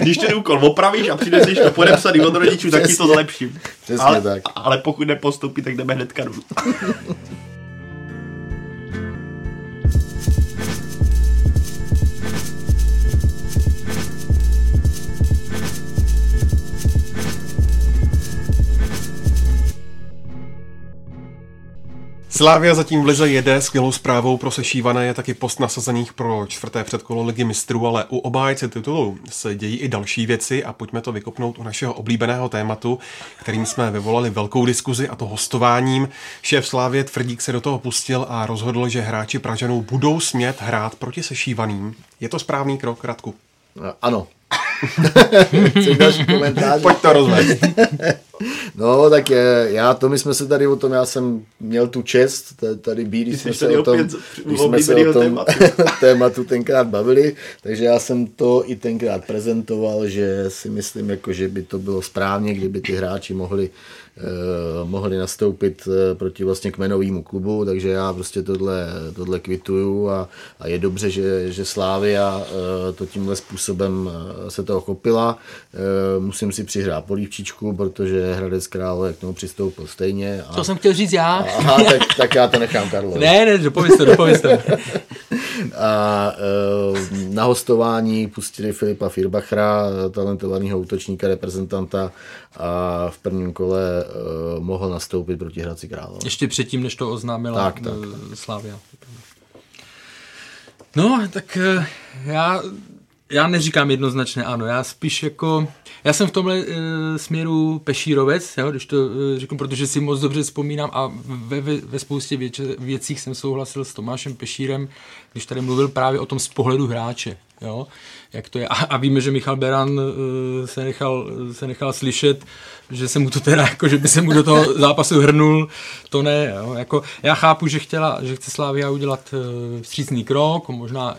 když, ten, úkol opravíš a přineseš to podepsaný od rodičů, tak ti to zlepším. ale, tak. ale pokud nepostoupí, tak jdeme hnedka dolů. Slávia zatím v lize jede, skvělou zprávou pro sešívané je taky post nasazených pro čtvrté předkolo ligy mistrů, ale u obájce titulu se dějí i další věci a pojďme to vykopnout u našeho oblíbeného tématu, kterým jsme vyvolali velkou diskuzi a to hostováním. Šéf Slávě Tvrdík se do toho pustil a rozhodl, že hráči Pražanů budou smět hrát proti sešívaným. Je to správný krok, Radku? Ano, Chceš další komentář? Pojď to rozvést. no, tak je, já, to my jsme se tady o tom, já jsem měl tu čest tady být, když jsme se o tom, když jsme se o tom tématu. tématu tenkrát bavili, takže já jsem to i tenkrát prezentoval, že si myslím, jako, že by to bylo správně, kdyby ty hráči mohli Eh, mohli nastoupit eh, proti vlastně kmenovému klubu, takže já prostě tohle, tohle kvituju a, a je dobře, že, že Slávia eh, to tímhle způsobem se toho chopila. Musím si přihrát polívčičku, protože Hradec Králové k tomu přistoupil stejně. A, to jsem chtěl říct já. Aha, tak, tak já to nechám Karlo. Ne, ne, dopověz to, dopověz to. a na hostování pustili Filipa Firbachra, talentovaného útočníka, reprezentanta a v prvním kole uh, mohl nastoupit proti Hradci Králové. Ještě předtím, než to oznámila tak, tak. Slávia. No, tak já, já neříkám jednoznačně ano, já spíš jako, já jsem v tomhle uh, směru pešírovec, jo, když to uh, řeknu, protože si moc dobře vzpomínám a ve, ve, ve spoustě věč, věcích jsem souhlasil s Tomášem Pešírem, když tady mluvil právě o tom z pohledu hráče, jo, jak to je. A, a víme, že Michal Beran uh, se, nechal, se nechal slyšet, že se mu to teda, jako, že by se mu do toho zápasu hrnul, to ne. Jo. Jako, já chápu, že chtěla, že chce Slávia udělat uh, vstřícný krok, možná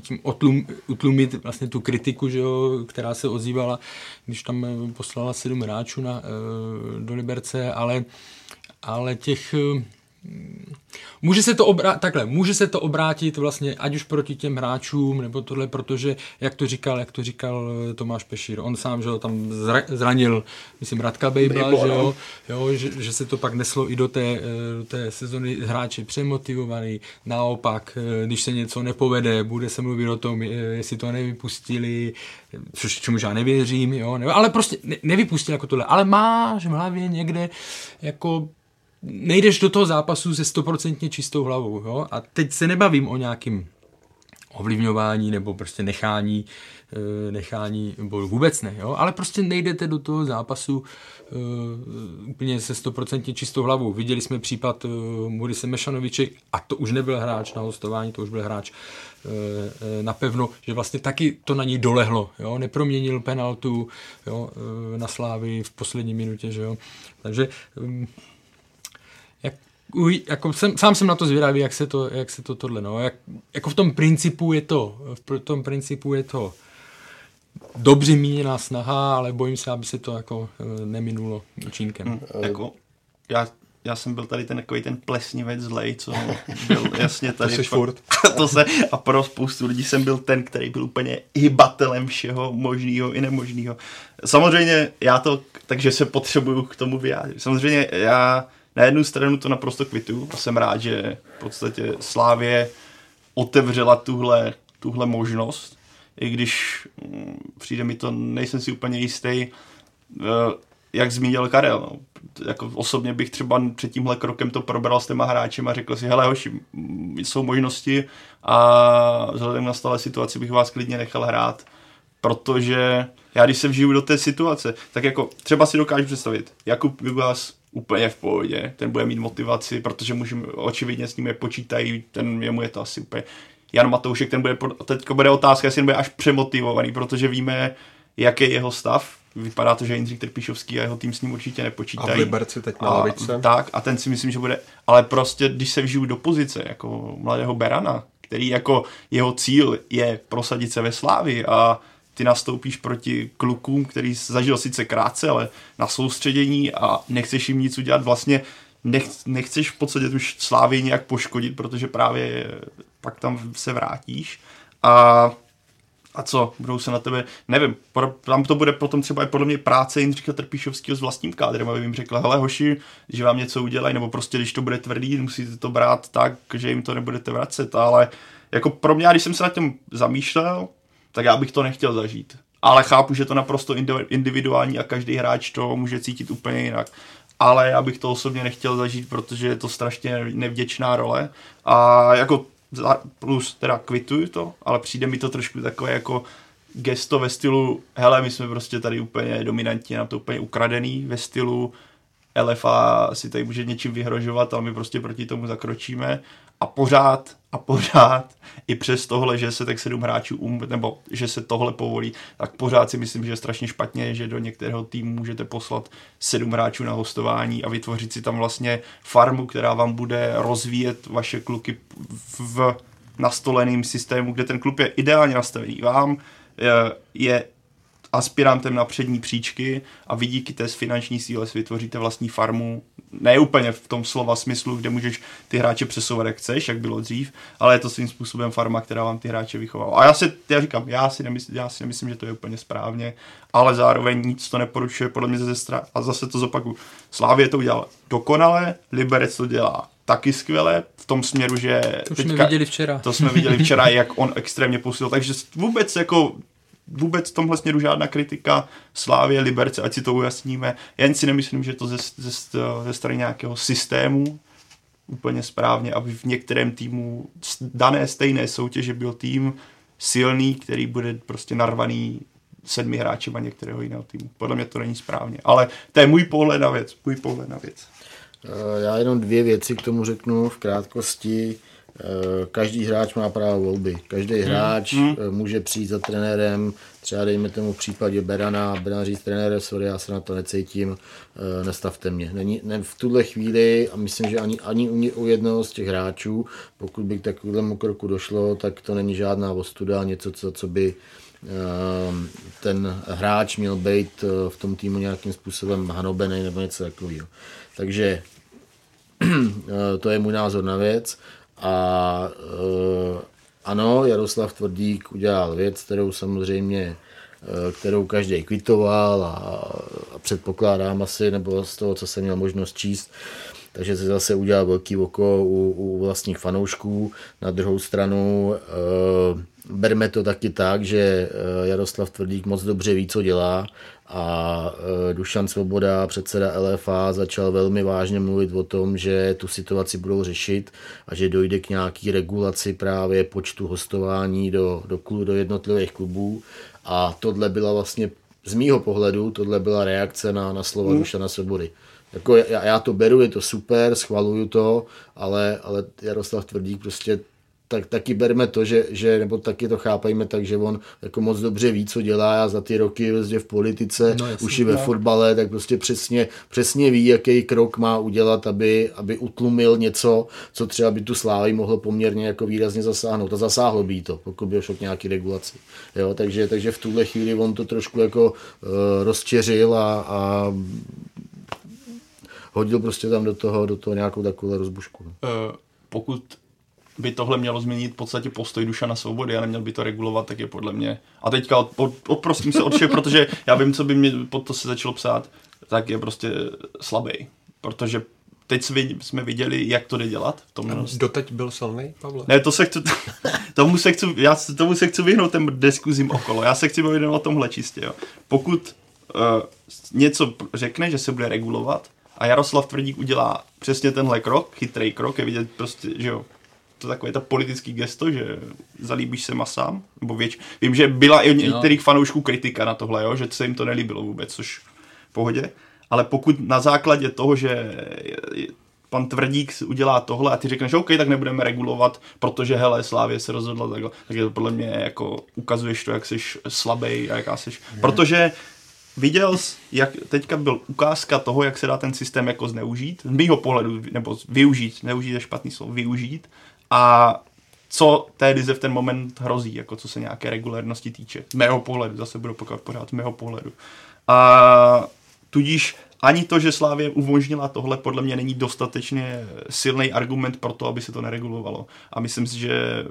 tím otlum, utlumit vlastně tu kritiku, že jo, která se ozývala, když tam poslala sedm hráčů na, uh, do Liberce, ale, ale těch uh, Může se to obrá- takhle, může se to obrátit vlastně ať už proti těm hráčům, nebo tohle, protože, jak to říkal, jak to říkal eh, Tomáš Pešír, on sám, že ho tam zranil, myslím, Radka Bejbla, že, jo, jo, že, že, se to pak neslo i do té, eh, do té sezony hráči přemotivovaný, naopak, eh, když se něco nepovede, bude se mluvit o tom, jestli to nevypustili, což čemu já nevěřím, jo, ale prostě ne, nevypustili jako tohle, ale máš v hlavě někde jako nejdeš do toho zápasu se stoprocentně čistou hlavou. Jo? A teď se nebavím o nějakým ovlivňování nebo prostě nechání, eh, nechání boju. Vůbec ne, jo? ale prostě nejdete do toho zápasu uh, úplně se stoprocentně čistou hlavou. Viděli jsme případ uh, Murise Mešanoviče a to už nebyl hráč na hostování, to už byl hráč uh, napevno, že vlastně taky to na něj dolehlo. Jo? Neproměnil penaltu jo? Na Slávy v poslední minutě. Že jo? Takže um, jako jsem, sám jsem na to zvědavý, jak se to, jak se to tohle, no, jak, jako v tom principu je to, v tom principu je to dobře míněná snaha, ale bojím se, aby se to jako eh, neminulo účinkem. Hmm, jako, já já jsem byl tady ten takový ten plesnivec zlej, co byl jasně tady. to furt. to se, a pro spoustu lidí jsem byl ten, který byl úplně hybatelem všeho možného i nemožného. Samozřejmě já to, takže se potřebuju k tomu vyjádřit. Samozřejmě já na jednu stranu to naprosto kvitu a jsem rád, že v podstatě Slávě otevřela tuhle, tuhle možnost, i když mm, přijde mi to, nejsem si úplně jistý, eh, jak zmínil Karel, no, jako osobně bych třeba před tímhle krokem to probral s těma hráčem a řekl si, hele hoši, jsou možnosti a vzhledem na stále situaci bych vás klidně nechal hrát, protože já když se vžiju do té situace, tak jako třeba si dokážu představit, Jakub Jugas úplně v pohodě, ten bude mít motivaci, protože můžeme, očividně s ním je počítají, ten jemu je to asi úplně Jan Matoušek, ten bude, teď bude otázka, jestli bude až přemotivovaný, protože víme, jaký je jeho stav, vypadá to, že Jindřich Trpišovský a jeho tým s ním určitě nepočítají. A v Liberci teď na lavičce. Tak, a ten si myslím, že bude, ale prostě, když se vžiju do pozice jako mladého Berana, který jako jeho cíl je prosadit se ve Slávi a ty nastoupíš proti klukům, který zažil sice krátce, ale na soustředění a nechceš jim nic udělat, vlastně nech, nechceš v podstatě už Slávy nějak poškodit, protože právě pak tam se vrátíš. A a co, budou se na tebe, nevím, tam to bude potom třeba i podle mě práce Jindřicha Trpíšovského s vlastním kádrem, aby jim řekla, hele hoši, že vám něco udělají, nebo prostě když to bude tvrdý, musíte to brát tak, že jim to nebudete vracet, ale jako pro mě, když jsem se na tím zamýšlel, tak já bych to nechtěl zažít. Ale chápu, že to naprosto individuální a každý hráč to může cítit úplně jinak. Ale já bych to osobně nechtěl zažít, protože je to strašně nevděčná role. A jako plus teda kvituju to, ale přijde mi to trošku takové jako gesto ve stylu, hele, my jsme prostě tady úplně dominantní, nám to úplně ukradený ve stylu LFA si tady může něčím vyhrožovat, ale my prostě proti tomu zakročíme a pořád a pořád i přes tohle, že se tak sedm hráčů um, nebo že se tohle povolí, tak pořád si myslím, že je strašně špatně, že do některého týmu můžete poslat sedm hráčů na hostování a vytvořit si tam vlastně farmu, která vám bude rozvíjet vaše kluky v nastoleným systému, kde ten klub je ideálně nastavený. Vám je, je aspirantem na přední příčky a vy díky té finanční síle si vytvoříte vlastní farmu, ne úplně v tom slova smyslu, kde můžeš ty hráče přesouvat jak chceš, jak bylo dřív, ale je to svým způsobem farma, která vám ty hráče vychovává. A já si, já říkám, já si, nemysl, já si nemyslím, že to je úplně správně, ale zároveň nic to neporučuje podle mě ze strany. A zase to zopaku. Slávě to udělal dokonale, Liberec to dělá taky skvěle v tom směru, že to teďka, jsme viděli včera. To jsme viděli včera, jak on extrémně posil. Takže vůbec jako vůbec v tomhle směru žádná kritika Slávě, Liberce, ať si to ujasníme. Jen si nemyslím, že to ze, ze, ze strany nějakého systému úplně správně, aby v některém týmu dané stejné soutěže byl tým silný, který bude prostě narvaný sedmi hráči a některého jiného týmu. Podle mě to není správně, ale to je můj pohled na věc, můj pohled na věc. Já jenom dvě věci k tomu řeknu v krátkosti. Eh, každý hráč má právo volby. Každý hmm. hráč hmm. může přijít za trenérem, třeba dejme tomu v případě Berana, Beran říct trenére, sorry, já se na to necítím, eh, nestavte mě. Není, ne, v tuhle chvíli, a myslím, že ani, ani u, u jednoho z těch hráčů, pokud by k takovému kroku došlo, tak to není žádná ostuda, něco, co, co by ten hráč měl být v tom týmu nějakým způsobem hanobený nebo něco takového. Takže to je můj názor na věc. A e, ano, Jaroslav Tvrdík udělal věc, kterou samozřejmě e, kterou každý kvitoval a, a předpokládám asi, nebo z toho, co jsem měl možnost číst, takže se zase udělal velký oko u, u vlastních fanoušků. Na druhou stranu e, berme to taky tak, že Jaroslav Tvrdík moc dobře ví, co dělá a e, Dušan Svoboda, předseda LFA, začal velmi vážně mluvit o tom, že tu situaci budou řešit a že dojde k nějaký regulaci právě počtu hostování do, do, klubu, do jednotlivých klubů a tohle byla vlastně z mýho pohledu, tohle byla reakce na, na slova mm. Dušana Svobody. Jako já, já to beru, je to super, schvaluju to, ale, ale Jaroslav Tvrdík prostě tak taky berme to, že, že, nebo taky to chápejme tak, že on jako moc dobře ví, co dělá a za ty roky vlastně v politice, no, už i ve no. fotbale, tak prostě přesně, přesně ví, jaký krok má udělat, aby, aby utlumil něco, co třeba by tu slávy mohlo poměrně jako výrazně zasáhnout. A zasáhlo by to, pokud by došlo k nějaký regulaci. Jo, takže, takže v tuhle chvíli on to trošku jako uh, rozčeřil a, a hodil prostě tam do toho, do toho nějakou takovou rozbušku. Uh, pokud by tohle mělo změnit v podstatě postoj duša na svobody a neměl by to regulovat, tak je podle mě. A teďka oprostím se od všech, protože já vím, co by mě pod to se začalo psát, tak je prostě slabý. Protože teď jsme viděli, jak to jde dělat. V tom Doteď byl silný, Pavle? Ne, to se chci, tomu se chci, já tomu se chci vyhnout těm diskuzím okolo. Já se chci bavit o tomhle čistě. Jo. Pokud uh, něco řekne, že se bude regulovat a Jaroslav Tvrdík udělá přesně tenhle krok, chytrý krok, je vidět prostě, že jo, to takové to politický gesto, že zalíbíš se masám, nebo věč. Vím, že byla i od některých fanoušků kritika na tohle, jo, že se jim to nelíbilo vůbec, což v pohodě. Ale pokud na základě toho, že pan Tvrdík udělá tohle a ty řekneš, OK, tak nebudeme regulovat, protože hele, Slávě se rozhodla takhle, tak je to podle mě jako ukazuješ to, jak jsi slabý a jaká jsi. Protože viděl jsi, jak teďka byl ukázka toho, jak se dá ten systém jako zneužít, z mýho pohledu, nebo využít, neužít je špatný slovo, využít a co té lize v ten moment hrozí, jako co se nějaké regulérnosti týče. Z mého pohledu, zase budu pokud pořád z mého pohledu. A tudíž ani to, že Slávě umožnila tohle, podle mě není dostatečně silný argument pro to, aby se to neregulovalo. A myslím si, že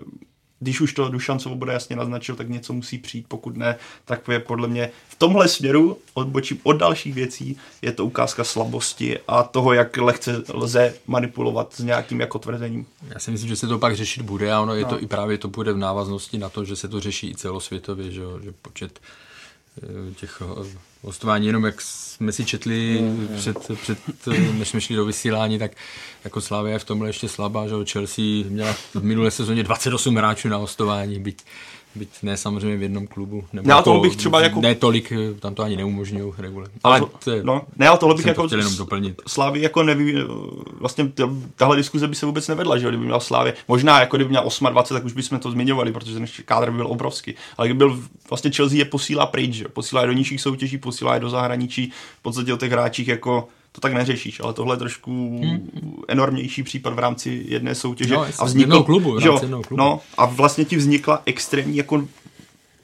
když už to Dušan Svoboda jasně naznačil, tak něco musí přijít, pokud ne, tak je podle mě v tomhle směru, odbočím od dalších věcí, je to ukázka slabosti a toho, jak lehce lze manipulovat s nějakým jako tvrzením. Já si myslím, že se to pak řešit bude a ono je no. to i právě to bude v návaznosti na to, že se to řeší i celosvětově, že, že počet eh, těch eh, hostování, jenom jak jsme si četli mm, před, před, než jsme šli do vysílání, tak jako Slavia je v tomhle ještě slabá, že Chelsea měla v minulé sezóně 28 hráčů na hostování, byť byť ne samozřejmě v jednom klubu. Nebo ne, to bych třeba jako... Ne tolik, tam to ani neumožňují regule. Ale, to, to je, no, ne, ale tohle bych jako... To jenom doplnit. Slávy jako neví, vlastně tahle diskuze by se vůbec nevedla, že kdyby měl Slávě, možná jako kdyby měl 28, tak už bychom to zmiňovali, protože ten kádr by byl obrovský. Ale kdyby byl, vlastně Chelsea je posílá pryč, že? posílá je do nižších soutěží, posílá je do zahraničí, v podstatě o těch hráčích jako to tak neřešíš, ale tohle je trošku hmm. enormnější případ v rámci jedné soutěže. No, a vznikl, klubu, v rámci klubu. No, a vlastně ti vznikla extrémní jako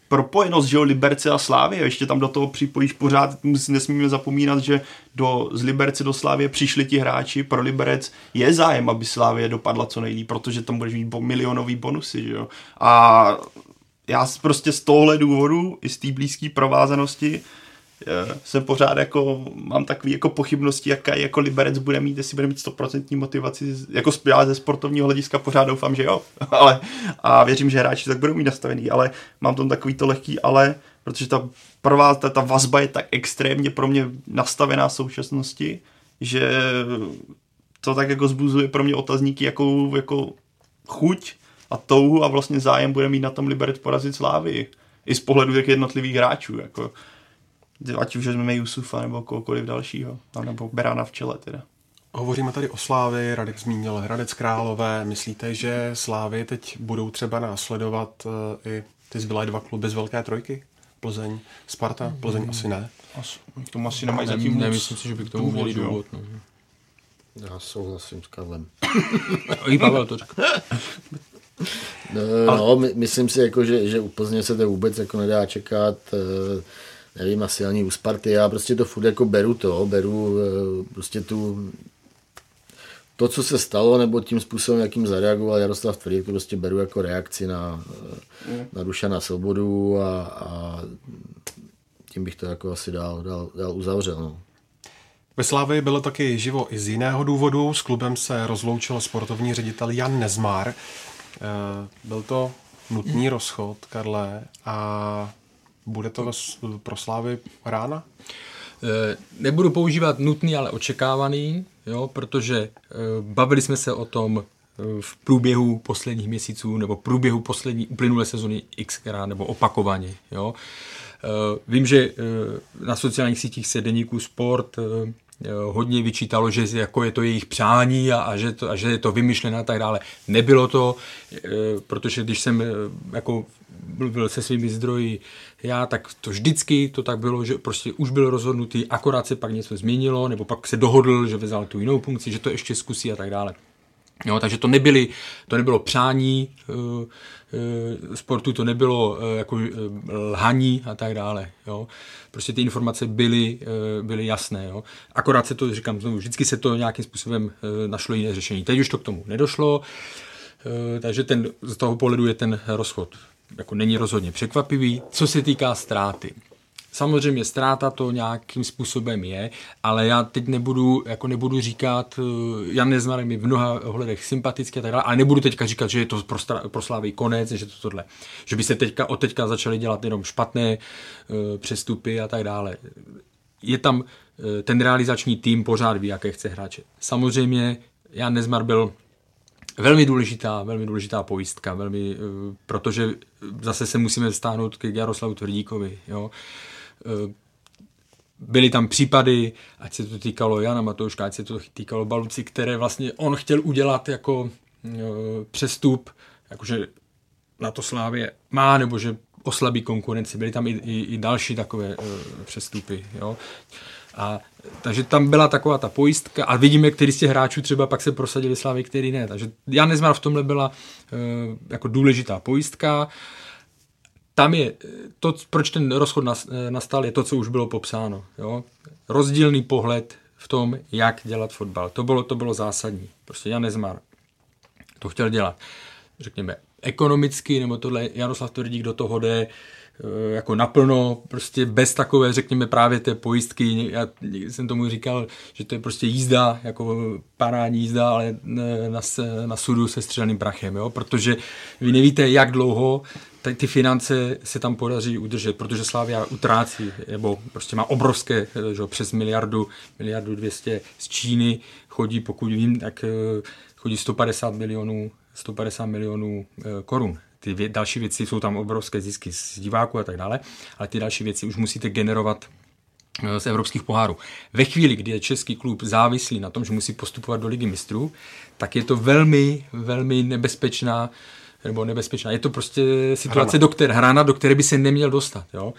propojenost, že jo, Liberce a Slávě, ještě tam do toho připojíš pořád, nesmíme zapomínat, že do, z Liberce do Slávě přišli ti hráči, pro Liberec je zájem, aby Slávě dopadla co nejlíp, protože tam budeš mít milionový bonusy, že jo. A já prostě z tohle důvodu, i z té blízké provázanosti, jsem pořád jako, mám takové jako pochybnosti, jaká jako Liberec bude mít, jestli bude mít 100% motivaci, jako já ze sportovního hlediska pořád doufám, že jo, ale a věřím, že hráči tak budou mít nastavený, ale mám tam takový to lehký, ale protože ta prvá, ta, ta vazba je tak extrémně pro mě nastavená v současnosti, že to tak jako zbuzuje pro mě otazníky, jakou jako chuť a touhu a vlastně zájem bude mít na tom Liberec porazit Slávy. I z pohledu těch jednotlivých hráčů. Jako ať už vezmeme Jusufa nebo kohokoliv dalšího, nebo Berana v čele teda. Hovoříme tady o Slávy, Radek zmínil Hradec Králové. Myslíte, že Slávy teď budou třeba následovat uh, i ty zbylé dva kluby z Velké trojky? Plzeň, Sparta? Plzeň hmm. asi ne. As, k tomu asi nemají ne, zatím Nemyslím si, že by k tomu měli důvod. No. Já souhlasím s Karlem. I Pavel to řekl. No, no, my, myslím si, jako, že, že u Plzně se to vůbec jako nedá čekat. Nevím, asi ani u Sparty, já prostě to furt jako beru to, beru eh, prostě tu to, co se stalo, nebo tím způsobem, jakým zareagoval Jaroslav Tvrdý, to prostě beru jako reakci na, na na Svobodu a, a tím bych to jako asi dál, dál, dál uzavřel. No. Ve Slávii bylo taky živo i z jiného důvodu. S klubem se rozloučil sportovní ředitel Jan Nezmar. Eh, byl to nutný rozchod, Karle, a bude to pro Slávy rána? Eh, nebudu používat nutný, ale očekávaný, jo, protože eh, bavili jsme se o tom eh, v průběhu posledních měsíců nebo v průběhu poslední uplynulé sezony xkrát nebo opakovaně. Jo. Vím, že na sociálních sítích se deníku Sport hodně vyčítalo, že jako je to jejich přání a, a, že, to, a že je to vymyšlené a tak dále. Nebylo to, protože když jsem jako byl se svými zdroji já, tak to vždycky to tak bylo, že prostě už byl rozhodnutý, akorát se pak něco změnilo, nebo pak se dohodl, že vezal tu jinou funkci, že to ještě zkusí a tak dále. Jo, takže to, nebyly, to nebylo přání uh, uh, sportu, to nebylo uh, jako lhaní a tak dále. Jo. Prostě ty informace byly, byly jasné. Jo. Akorát se to, říkám znovu, vždycky se to nějakým způsobem našlo jiné řešení. Teď už to k tomu nedošlo, takže ten, z toho pohledu je ten rozchod jako není rozhodně překvapivý. Co se týká ztráty, Samozřejmě ztráta to nějakým způsobem je, ale já teď nebudu, jako nebudu říkat, eh, Jan Nezmar je mi v mnoha ohledech sympatický a tak dále, ale nebudu teďka říkat, že je to pro, Slávy konec, že to tohle. Že by se teďka, od teďka začaly dělat jenom špatné uh, přestupy a tak dále. Je tam uh, ten realizační tým pořád ví, jaké chce hráče. Samozřejmě Jan Nezmar byl velmi důležitá, velmi důležitá pojistka, velmi, protože zase se musíme stáhnout k Jaroslavu Tvrdíkovi. Jo. Eh, byly tam případy, ať se to týkalo Jana Matouška, ať se to týkalo Baluci, které vlastně on chtěl udělat jako eh, přestup, jakože na to Slávě má, nebo že oslabí konkurenci. Byly tam i, i, i další takové přestupy. Jo. A, takže tam byla taková ta pojistka a vidíme, který z těch hráčů třeba pak se prosadili Slávy, který ne. Takže Jan Nezmar v tomhle byla uh, jako důležitá pojistka. Tam je to, proč ten rozchod nastal, je to, co už bylo popsáno. Jo? Rozdílný pohled v tom, jak dělat fotbal. To bylo, to bylo zásadní. Prostě Jan Nezmar to chtěl dělat. Řekněme, ekonomicky, nebo tohle Jaroslav Tvrdík do toho jde Eh, jako naplno, prostě bez takové, řekněme, právě té pojistky. Já jsem tomu říkal, že to je prostě jízda, jako parání jízda, ale na, na sudu se střelným prachem, jo? protože vy nevíte, jak dlouho ty finance se tam podaří udržet, protože Slávia utrácí, nebo prostě má obrovské, eh, že přes miliardu, miliardu 200 z Číny chodí, pokud vím, tak eh, chodí 150 milionů 150 milionů korun ty vě- další věci jsou tam obrovské zisky z diváků a tak dále, ale ty další věci už musíte generovat eh, z evropských pohárů. Ve chvíli, kdy je český klub závislý na tom, že musí postupovat do ligy mistrů, tak je to velmi, velmi nebezpečná nebo nebezpečná. Je to prostě situace, hrana. do které, hrana, do které by se neměl dostat. Jo?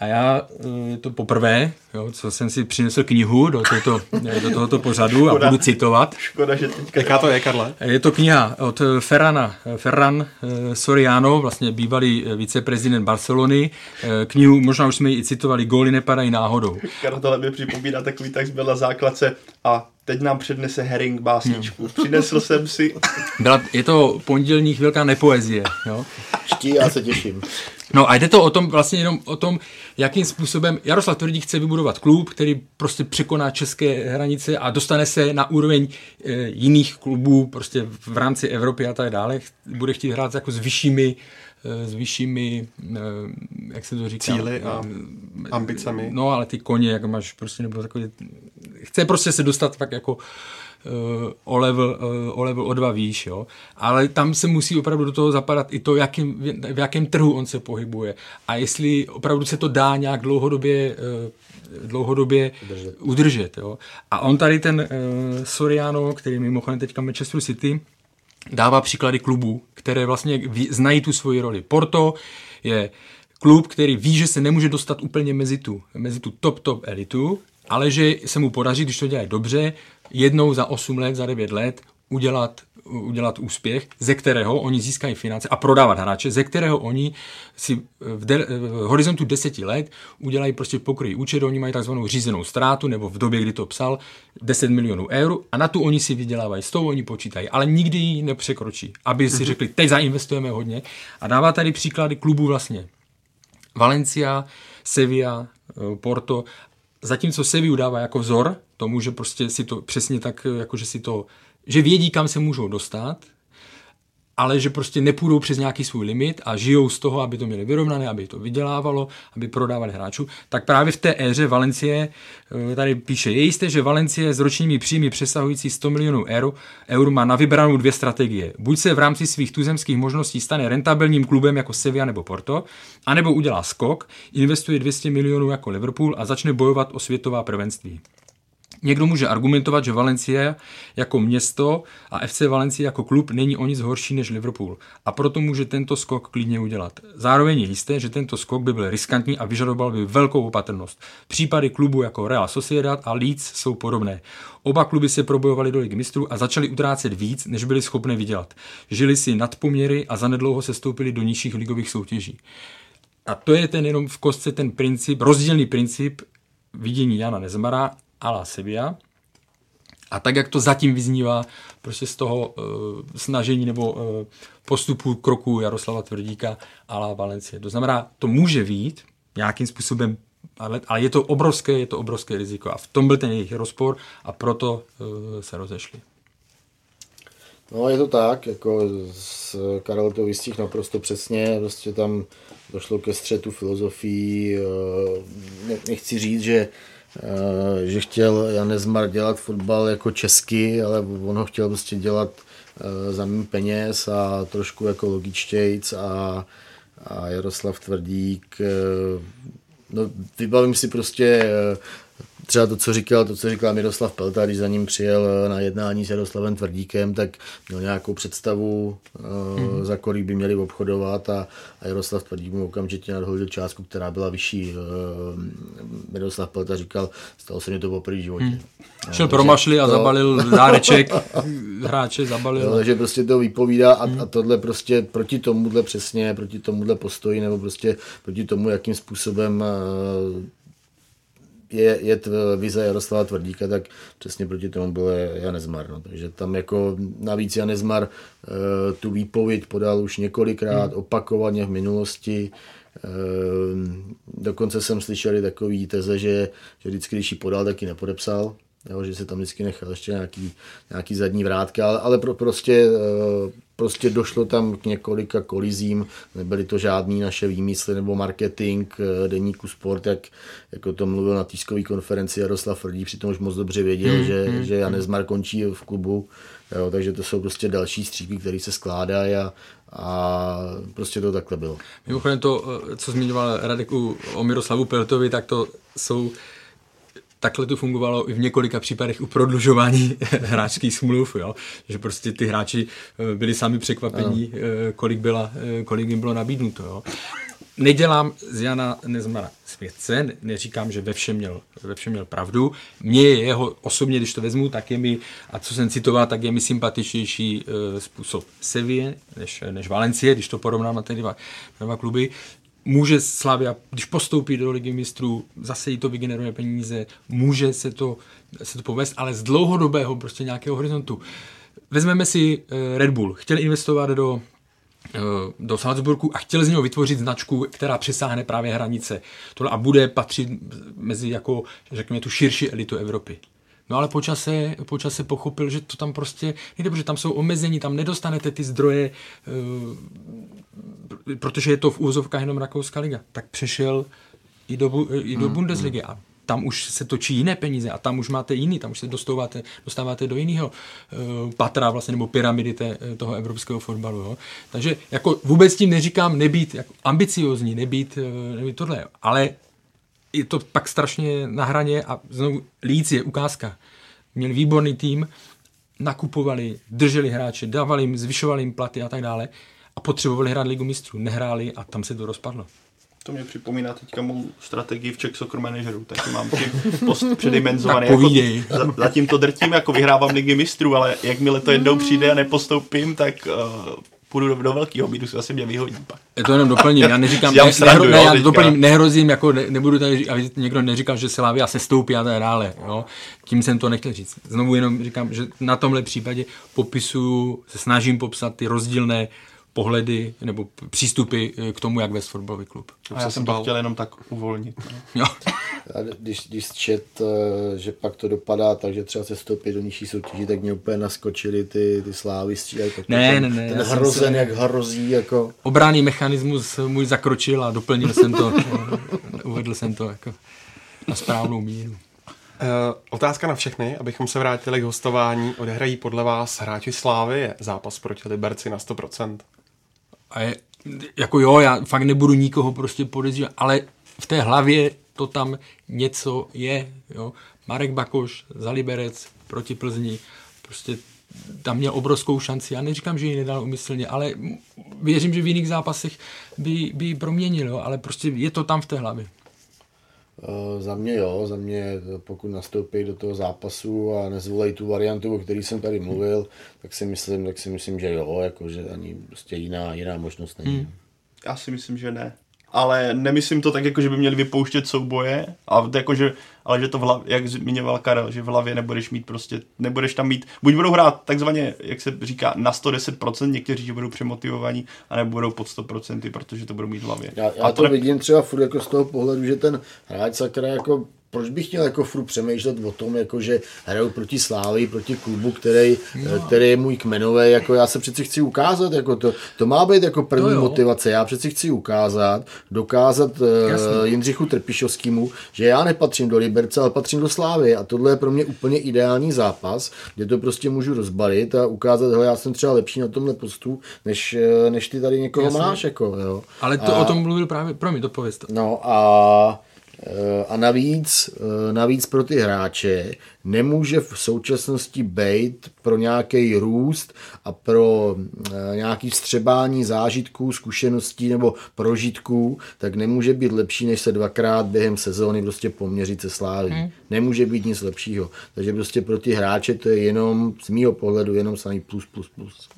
A já je to poprvé, jo, co jsem si přinesl knihu do, tohoto, do tohoto pořadu škoda, a budu citovat. Škoda, že teďka... Jaká to je, Karle? Je to kniha od Ferrana, Ferran eh, Soriano, vlastně bývalý eh, viceprezident Barcelony. Eh, knihu, možná už jsme ji i citovali, góly nepadají náhodou. Karle, tohle mi připomíná takový text byl na základce a teď nám přednese Herring básničku. Hmm. Přinesl jsem si... Byla, je to pondělní chvilka nepoezie. Jo? Čtí, já se těším. No a jde to o tom, vlastně jenom o tom, jakým způsobem Jaroslav Tvrdík chce vybudovat klub, který prostě překoná české hranice a dostane se na úroveň e, jiných klubů prostě v rámci Evropy a tak dále. Bude chtít hrát jako s vyššími eh, s vyššími, eh, jak se to říká? Cíly a ambicemi. No, ale ty koně, jak máš prostě, nebo takový, chce prostě se dostat tak jako o, level, uh, o level o dva výš, jo. Ale tam se musí opravdu do toho zapadat i to, jakým, v jakém trhu on se pohybuje. A jestli opravdu se to dá nějak dlouhodobě, uh, dlouhodobě udržet. udržet jo. A on tady ten uh, Soriano, který mimochodem teďka Manchester City, dává příklady klubů, které vlastně ví, znají tu svoji roli. Porto je klub, který ví, že se nemůže dostat úplně mezi tu, mezi tu top, top elitu, ale že se mu podaří, když to dělá dobře, jednou za 8 let, za 9 let udělat, udělat úspěch, ze kterého oni získají finance a prodávat hráče, ze kterého oni si v, de, v horizontu deseti let udělají prostě pokryj účet, oni mají takzvanou řízenou ztrátu, nebo v době, kdy to psal, 10 milionů eur a na tu oni si vydělávají, s tou oni počítají, ale nikdy ji nepřekročí, aby si mhm. řekli, teď zainvestujeme hodně a dává tady příklady klubů vlastně. Valencia, Sevilla, Porto Zatímco Sevi udává jako vzor tomu, že prostě si to přesně tak, jako že si to, že vědí, kam se můžou dostat, ale že prostě nepůjdou přes nějaký svůj limit a žijou z toho, aby to měli vyrovnané, aby to vydělávalo, aby prodávali hráčů, tak právě v té éře Valencie, eh, tady píše, je jisté, že Valencie s ročními příjmy přesahující 100 milionů eur, eur má na vybranou dvě strategie. Buď se v rámci svých tuzemských možností stane rentabilním klubem jako Sevilla nebo Porto, anebo udělá skok, investuje 200 milionů jako Liverpool a začne bojovat o světová prvenství. Někdo může argumentovat, že Valencia jako město a FC Valencia jako klub není o nic horší než Liverpool a proto může tento skok klidně udělat. Zároveň je jisté, že tento skok by byl riskantní a vyžadoval by velkou opatrnost. Případy klubu jako Real Sociedad a Leeds jsou podobné. Oba kluby se probojovali do ligy mistrů a začali utrácet víc, než byli schopni vydělat. Žili si nadpoměry a zanedlouho se stoupili do nižších ligových soutěží. A to je ten jenom v kostce ten princip, rozdílný princip vidění Jana Nezmara a la Sevilla. A tak, jak to zatím vyznívá prostě z toho uh, snažení nebo uh, postupu kroku Jaroslava Tvrdíka a la Valencie. To znamená, to může být nějakým způsobem, ale, ale je to obrovské, je to obrovské riziko. A v tom byl ten jejich rozpor a proto uh, se rozešli. No je to tak, jako s Karel to vystihl naprosto přesně, prostě tam došlo ke střetu filozofií, nechci říct, že že chtěl Jan Zmar dělat fotbal jako česky, ale on ho chtěl prostě dělat eh, za mým peněz a trošku jako logičtějc a, a Jaroslav Tvrdík, eh, no vybavím si prostě třeba to, co říkal, to, co říkal Miroslav Pelta, když za ním přijel eh, na jednání s Jaroslavem Tvrdíkem, tak měl nějakou představu, mm-hmm. za kolik by měli obchodovat a, a Jaroslav Tvrdík mu okamžitě nadhodil částku, která byla vyšší. Eh, Miroslav Pelta říkal, stalo se mi to poprvé v životě. Hmm. No, Šel pro mašli a to... zabalil dáreček, hráče zabalil. Jo, že prostě to vypovídá a, hmm. a tohle prostě proti tomuhle přesně, proti tomuhle postoji nebo prostě proti tomu, jakým způsobem je, je vize Jaroslava Tvrdíka, tak přesně proti tomu byl Janezmar. No. Takže tam jako navíc Janezmar uh, tu výpověď podal už několikrát, hmm. opakovaně v minulosti. Uh, dokonce jsem slyšel i takový teze, že, že vždycky, když ji podal, tak ji nepodepsal. Jo, že se tam vždycky nechal ještě nějaký, nějaký zadní vrátka, ale, ale pro, prostě uh, prostě došlo tam k několika kolizím, nebyly to žádný naše výmysly nebo marketing eh, deníku sport, jak, jako to mluvil na tiskové konferenci Jaroslav Frdí, přitom už moc dobře věděl, mm, že, mm, že Janez Mar končí v klubu, jo, takže to jsou prostě další střípy, které se skládají a, a prostě to takhle bylo. Mimochodem to, eh, co zmiňoval Radek o Miroslavu Peltovi, tak to jsou takhle to fungovalo i v několika případech u prodlužování hráčských smluv, jo? že prostě ty hráči eh, byli sami překvapení, ano. Eh, kolik, byla, eh, kolik jim bylo nabídnuto. Jo? Nedělám z Jana Nezmara světce, neříkám, že ve všem měl, ve všem měl pravdu. Mně je jeho osobně, když to vezmu, tak je mi, a co jsem citoval, tak je mi sympatičnější způsob Sevilla než, než Valencie, když to porovnám na ty dva, dva kluby může Slavia, když postoupí do ligy mistrů, zase jí to vygeneruje peníze, může se to, se to povést, ale z dlouhodobého prostě nějakého horizontu. Vezmeme si eh, Red Bull. Chtěli investovat do eh, do Salzburgu a chtěli z něho vytvořit značku, která přesáhne právě hranice tohle a bude patřit mezi jako, řekněme, tu širší elitu Evropy. No ale počase, počase pochopil, že to tam prostě nejde, protože tam jsou omezení, tam nedostanete ty zdroje, eh, protože je to v úzovkách jenom Rakouská liga. Tak přešel i do, i do mm, Bundesligy a tam už se točí jiné peníze a tam už máte jiný, tam už se dostáváte, dostáváte do jiného uh, patra vlastně, nebo pyramidy té, toho evropského fotbalu. Jo. Takže jako vůbec tím neříkám nebýt jako ambiciozní, nebýt, uh, nebýt tohle, ale je to pak strašně na hraně a znovu Líc je ukázka. Měli výborný tým, nakupovali, drželi hráče, dávali jim, zvyšovali jim platy a tak dále a potřebovali hrát ligu mistrů. Nehráli a tam se to rozpadlo. To mě připomíná teďka mou strategii v Czech Soccer Manageru, tak mám tím post předimenzovaný. jako, zatím to drtím, jako vyhrávám ligy mistrů, ale jakmile to jednou přijde a nepostoupím, tak uh, půjdu do, do velkého bídu, si asi mě vyhodí pak. Je to jenom doplním, já neříkám, já ne, srandu, ne, já doplním, nehrozím, jako ne, nebudu tady, aby někdo neříkal, že se Slavia se stoupí a tak dále, jo. Tím jsem to nechtěl říct. Znovu jenom říkám, že na tomhle případě popisuju, se snažím popsat ty rozdílné pohledy nebo přístupy eh, k tomu, jak vést fotbalový klub. A já jsem to chtěl jenom tak uvolnit. No. Jo. A když, když čet, eh, že pak to dopadá tak, že třeba se stoupí do nižší soutěží, tak mě úplně naskočily ty, ty slávy střídají. Ne, ten, ne, ne. Ten hrozen, se... jak hrozí. Jako... Obráný mechanismus můj zakročil a doplnil jsem to. uvedl jsem to jako na správnou míru. Uh, otázka na všechny, abychom se vrátili k hostování. Odehrají podle vás hráči Slávy je zápas proti Liberci na 100%? A je, jako jo, já fakt nebudu nikoho prostě podezřívat, ale v té hlavě to tam něco je, jo. Marek Bakoš za Liberec proti Plzni, prostě tam měl obrovskou šanci. Já neříkám, že ji nedal umyslně, ale věřím, že v jiných zápasech by, by ji proměnil, jo, ale prostě je to tam v té hlavě. Uh, za mě jo, za mě pokud nastoupí do toho zápasu a nezvolej tu variantu, o který jsem tady mluvil, tak si myslím, tak si myslím, že jo, jako, že ani prostě jiná, jiná možnost není. Hmm. Já si myslím, že ne ale nemyslím to tak, jako, že by měli vypouštět souboje, a jako, že, ale že to v hlavě, jak zmiňoval Karel, že v hlavě nebudeš mít prostě, nebudeš tam mít, buď budou hrát takzvaně, jak se říká, na 110%, někteří že budou přemotivovaní, a budou pod 100%, protože to budou mít v hlavě. Já, já to, to ne... vidím třeba furt jako z toho pohledu, že ten hráč sakra jako proč bych měl jako furt přemýšlet o tom, jako že hraju proti Slávy, proti klubu, který, no. který je můj kmenový, jako já se přeci chci ukázat, jako to, to má být jako první no motivace, já přeci chci ukázat, dokázat uh, Jindřichu Trpišovskému, že já nepatřím do Liberce, ale patřím do Slávy a tohle je pro mě úplně ideální zápas, kde to prostě můžu rozbalit a ukázat, hele, já jsem třeba lepší na tomhle postu, než, eh, než ty tady někoho Jasně. máš, jako, jo. Ale to a, o tom mluvil právě, pro mě to pověst. No a a navíc, eh, navíc pro ty hráče nemůže v současnosti být pro nějaký růst a pro eh, nějaký střebání zážitků, zkušeností nebo prožitků, tak nemůže být lepší, než se dvakrát během sezóny prostě poměřit se sláví. Hmm. Nemůže být nic lepšího. Takže prostě pro ty hráče to je jenom, z mýho pohledu, jenom samý plus, plus, plus.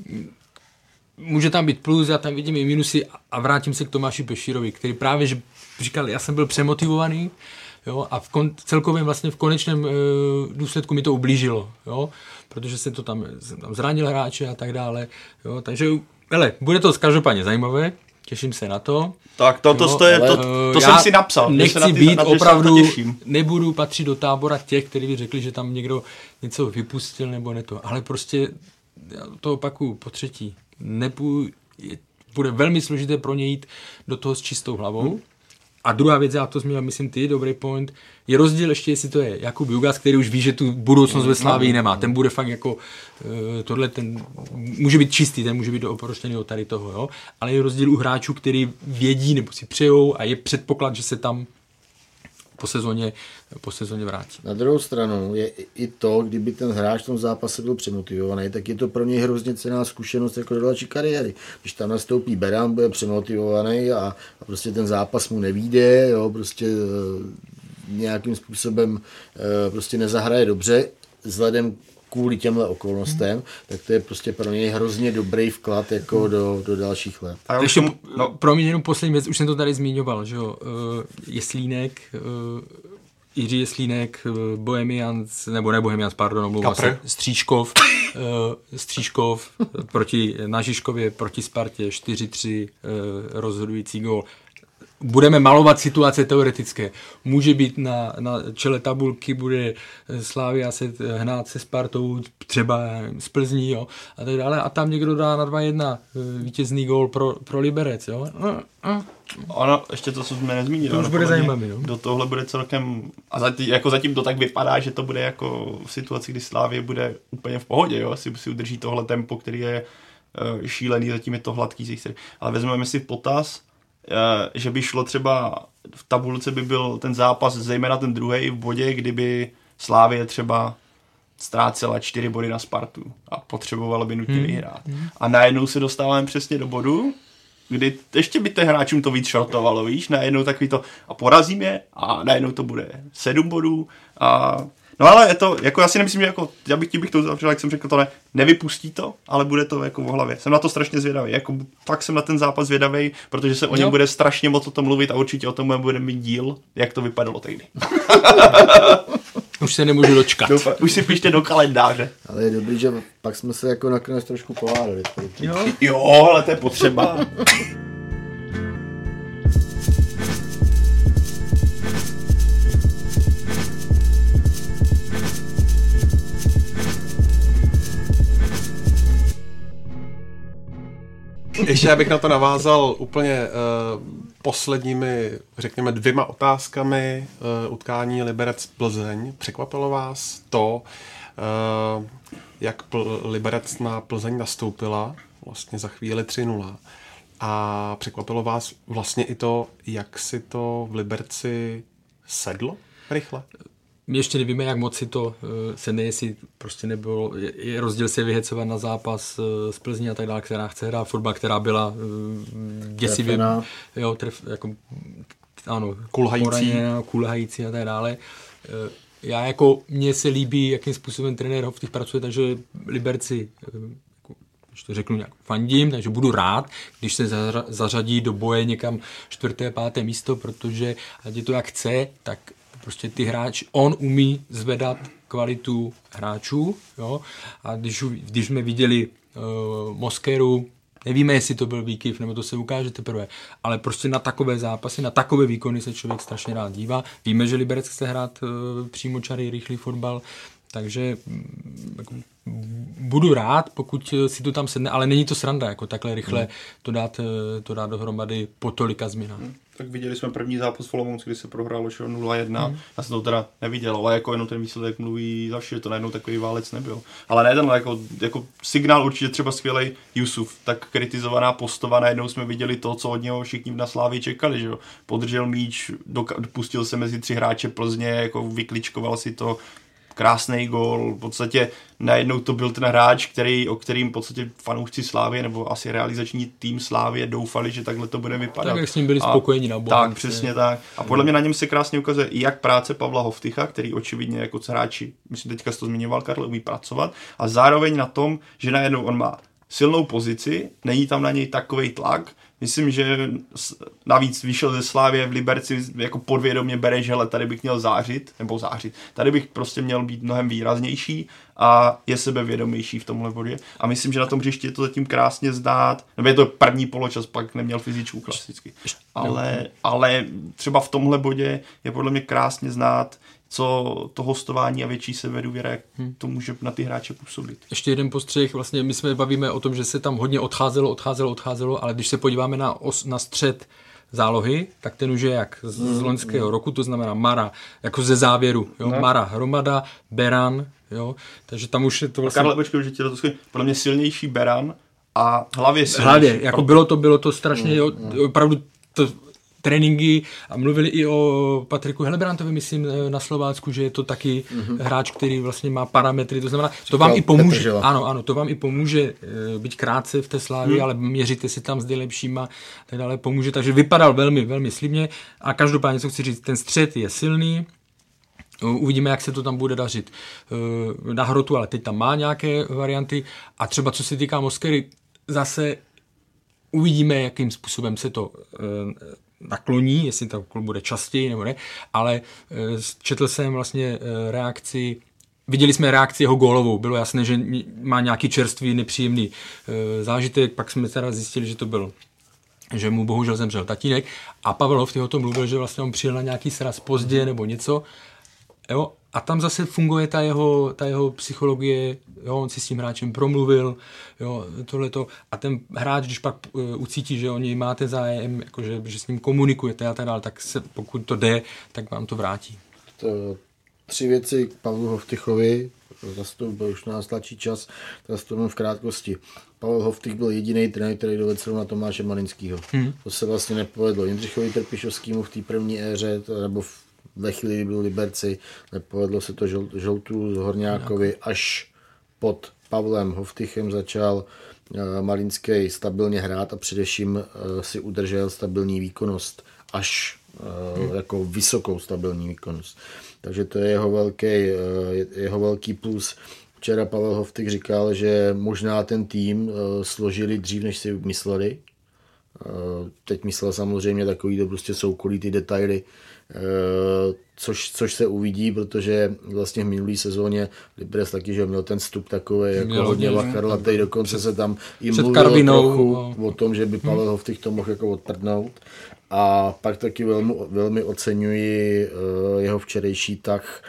Může tam být plus, já tam vidím i minusy a vrátím se k Tomáši Pešírovi, který právě, že říkal, já jsem byl přemotivovaný, jo, a v kon, celkovém vlastně v konečném e, důsledku mi to ublížilo, jo, protože jsem to tam, jsem tam zranil hráče a tak dále, jo, takže, hele, bude to každopádně zajímavé, těším se na to. Tak to, to, to, je, to, to jsem si napsal. Nechci na ty, být na opravdu, nebudu patřit do tábora těch, kteří by řekli, že tam někdo něco vypustil nebo ne to, ale prostě, já to opakuju po třetí, nepůj, bude velmi složité pro ně jít do toho s čistou hlavou. Hmm. A druhá věc, já to zmínil, myslím ty, dobrý point, je rozdíl ještě, jestli to je Jakub Jugas, který už ví, že tu budoucnost ve Slávii nemá. Ten bude fakt jako, uh, tohle ten může být čistý, ten může být oproštěný od tady toho, jo? ale je rozdíl u hráčů, který vědí nebo si přejou a je předpoklad, že se tam po sezóně, po sezóně vrátí. Na druhou stranu je i to, kdyby ten hráč v tom zápase byl přemotivovaný, tak je to pro něj hrozně cená zkušenost jako do další kariéry. Když tam nastoupí Beran, bude přemotivovaný a, a prostě ten zápas mu nevíde, jo, prostě e, nějakým způsobem e, prostě nezahraje dobře, vzhledem kvůli těmhle okolnostem, hmm. tak to je prostě pro něj hrozně dobrý vklad jako hmm. do, do dalších let. A ještě, no, pro mě jenom poslední věc, už jsem to tady zmiňoval, že jo, uh, Jeslínek, uh, Jiří Jeslínek, uh, Bohemians, nebo ne Bohemians, pardon, omlouvám se, Stříškov, uh, Stříškov proti na Žižkově, proti Spartě, 4-3 uh, rozhodující gol budeme malovat situace teoretické. Může být na, na čele tabulky, bude Slávia se hnát se Spartou, třeba z Plzní, jo, a tak dále. A tam někdo dá na 2-1 eh, vítězný gól pro, pro Liberec, jo. Ono, ještě to, co jsme nezmínili. To už bude zajímavé, no. Do tohle bude celkem, a zatím, jako zatím to tak vypadá, že to bude jako v situaci, kdy Slávě bude úplně v pohodě, jo, si, si udrží tohle tempo, který je uh, šílený, zatím je to hladký, ale vezmeme si potaz, Eh, že by šlo třeba v tabulce by byl ten zápas, zejména ten druhý v bodě, kdyby Slávě třeba ztrácela čtyři body na Spartu a potřebovala by nutně hmm. vyhrát. Hmm. A najednou se dostáváme přesně do bodu, kdy ještě by těch hráčům to víc šrotovalo, víš, najednou takový to a porazím je a najednou to bude sedm bodů a No ale je to, jako já si nemyslím, že jako, já bych ti bych to uzavřel, jak jsem řekl, to ne, nevypustí to, ale bude to jako v hlavě. Jsem na to strašně zvědavý, jako fakt jsem na ten zápas zvědavý, protože se o něm bude strašně moc o tom mluvit a určitě o tom bude mít díl, jak to vypadalo tehdy. Už se nemůžu dočkat. Doufám, už si pište do kalendáře. Ale je dobrý, že pak jsme se jako nakonec trošku povádali. Jo, jo ale to je potřeba. Ještě abych na to navázal úplně uh, posledními, řekněme, dvěma otázkami uh, utkání Liberec Plzeň. Překvapilo vás to, uh, jak pl- Liberec na Plzeň nastoupila vlastně za chvíli 3-0. A překvapilo vás vlastně i to, jak si to v Liberci sedlo rychle? My ještě nevíme, jak moc si to uh, sedne, jestli prostě nebylo, je, rozdíl se vyhecovat na zápas uh, z Plzní a tak dále, která chce hrát fotbal, která byla uh, děsivě, jo, tref, jako, ano, Kulhající. poraněná, kulhající a tak dále. Já jako, mně se líbí, jakým způsobem trenér Hovtych pracuje, takže Liberci jako, když to řeknu nějak, fandím, takže budu rád, když se zařa- zařadí do boje někam čtvrté, páté místo, protože ať je to jak chce, tak prostě ty hráči, on umí zvedat kvalitu hráčů, jo, a když, když jsme viděli uh, Moskeru, nevíme, jestli to byl výkyv, nebo to se ukáže teprve, ale prostě na takové zápasy, na takové výkony se člověk strašně rád dívá. Víme, že Liberec chce hrát uh, přímočarý, rychlý fotbal, takže mm, budu rád, pokud eh, si to tam sedne, ale není to sranda, jako takhle rychle to, dát, eh, to dát dohromady po tolika změnách. Tak viděli jsme první zápas v Olomouci, kdy se prohrálo že jo, 0-1. Já jsem to teda neviděl, ale jako jenom ten výsledek mluví za vše, že to najednou takový válec nebyl. Ale ne tenhle, jako, jako signál určitě třeba skvělý Jusuf, tak kritizovaná postava, najednou jsme viděli to, co od něho všichni na Slávě čekali, že jo. Podržel míč, doka- pustil se mezi tři hráče Plzně, jako vykličkoval si to, krásný gol, v podstatě najednou to byl ten hráč, který, o kterým v podstatě fanoušci Slávě nebo asi realizační tým Slávě doufali, že takhle to bude vypadat. Tak jak s ním byli A- spokojení na Bohemce. Tak, přesně tak. A podle mě na něm se krásně ukazuje i jak práce Pavla Hovtycha, který očividně jako hráči, myslím teďka to zmiňoval, Karl, umí pracovat, a zároveň na tom, že najednou on má silnou pozici, není tam na něj takový tlak, Myslím, že navíc vyšel ze Slávě v Liberci, jako podvědomě bere, že hele, tady bych měl zářit, nebo zářit, tady bych prostě měl být mnohem výraznější a je sebevědomější v tomhle bodě. A myslím, že na tom hřišti je to zatím krásně zdát, nebo je to první poločas, pak neměl fyzičku klasicky. Ale, ale třeba v tomhle bodě je podle mě krásně znát, co to hostování a větší sebedůvěra, jak to může na ty hráče působit. Ještě jeden postřeh, vlastně my jsme bavíme o tom, že se tam hodně odcházelo, odcházelo, odcházelo, ale když se podíváme na, os, na střed zálohy, tak ten už je jak z, z loňského roku, to znamená Mara, jako ze závěru, jo? No. Mara, Hromada, Beran, jo? takže tam už je to vlastně... Karle, počkej, že ti to. Podle mě silnější Beran a hlavě silnější. hlavě, jako bylo to, bylo to strašně, jo, opravdu to, tréninky a mluvili i o Patriku Helebrantovi, myslím, eh, na Slovácku, že je to taky hráč, který vlastně má parametry, to znamená, to vám i pomůže, Petržela. ano, ano, to vám i pomůže eh, být krátce v té slávě, ale měříte si tam s lepšíma, tak dále pomůže, takže vypadal velmi, velmi slibně. A každopádně, co chci říct, ten střed je silný, Uvidíme, jak se to tam bude dařit eh, na hrotu, ale teď tam má nějaké varianty. A třeba co se týká Moskery, zase uvidíme, jakým způsobem se to nakloní, jestli to bude častěji nebo ne, ale eh, četl jsem vlastně eh, reakci Viděli jsme reakci jeho gólovou, bylo jasné, že má nějaký čerstvý, nepříjemný eh, zážitek, pak jsme teda zjistili, že to byl že mu bohužel zemřel tatínek. A Pavel Hovty o tom mluvil, že vlastně on přijel na nějaký sraz pozdě nebo něco Jo, a tam zase funguje ta jeho, ta jeho psychologie, jo, on si s tím hráčem promluvil, jo, tohleto. A ten hráč, když pak uh, ucítí, že o něj máte zájem, jakože, že s ním komunikujete a tak dále, tak se, pokud to jde, tak vám to vrátí. To, tři věci k Pavlu Hovtychovi, zase to byl už nás tlačí čas, zase to v krátkosti. Pavel Hovtych byl jediný trenér, který dovedl na Tomáše Malinského. Hmm. To se vlastně nepovedlo Jindřichovi Trpišovskému v té první éře, to- nebo v, ve chvíli, kdy byl Liberci, nepovedlo se to žol, Žoltu z Horňákovi, až pod Pavlem Hovtychem začal eh, Malinský stabilně hrát a především eh, si udržel stabilní výkonnost, až eh, jako vysokou stabilní výkonnost. Takže to je jeho velký, eh, je- jeho velký plus. Včera Pavel Hovtych říkal, že možná ten tým složili dřív, než si mysleli. Teď myslel samozřejmě takový to prostě soukolí ty detaily, což, což se uvidí, protože vlastně v minulý sezóně Liberec taky, že měl ten vstup takový jako Měl hodně vachrlatej, dokonce se tam i před mluvilo Karvinou, trochu no. o tom, že by Pavel Hovtych to mohl jako odprdnout. A pak taky velmi, velmi oceňuji eh, jeho včerejší tah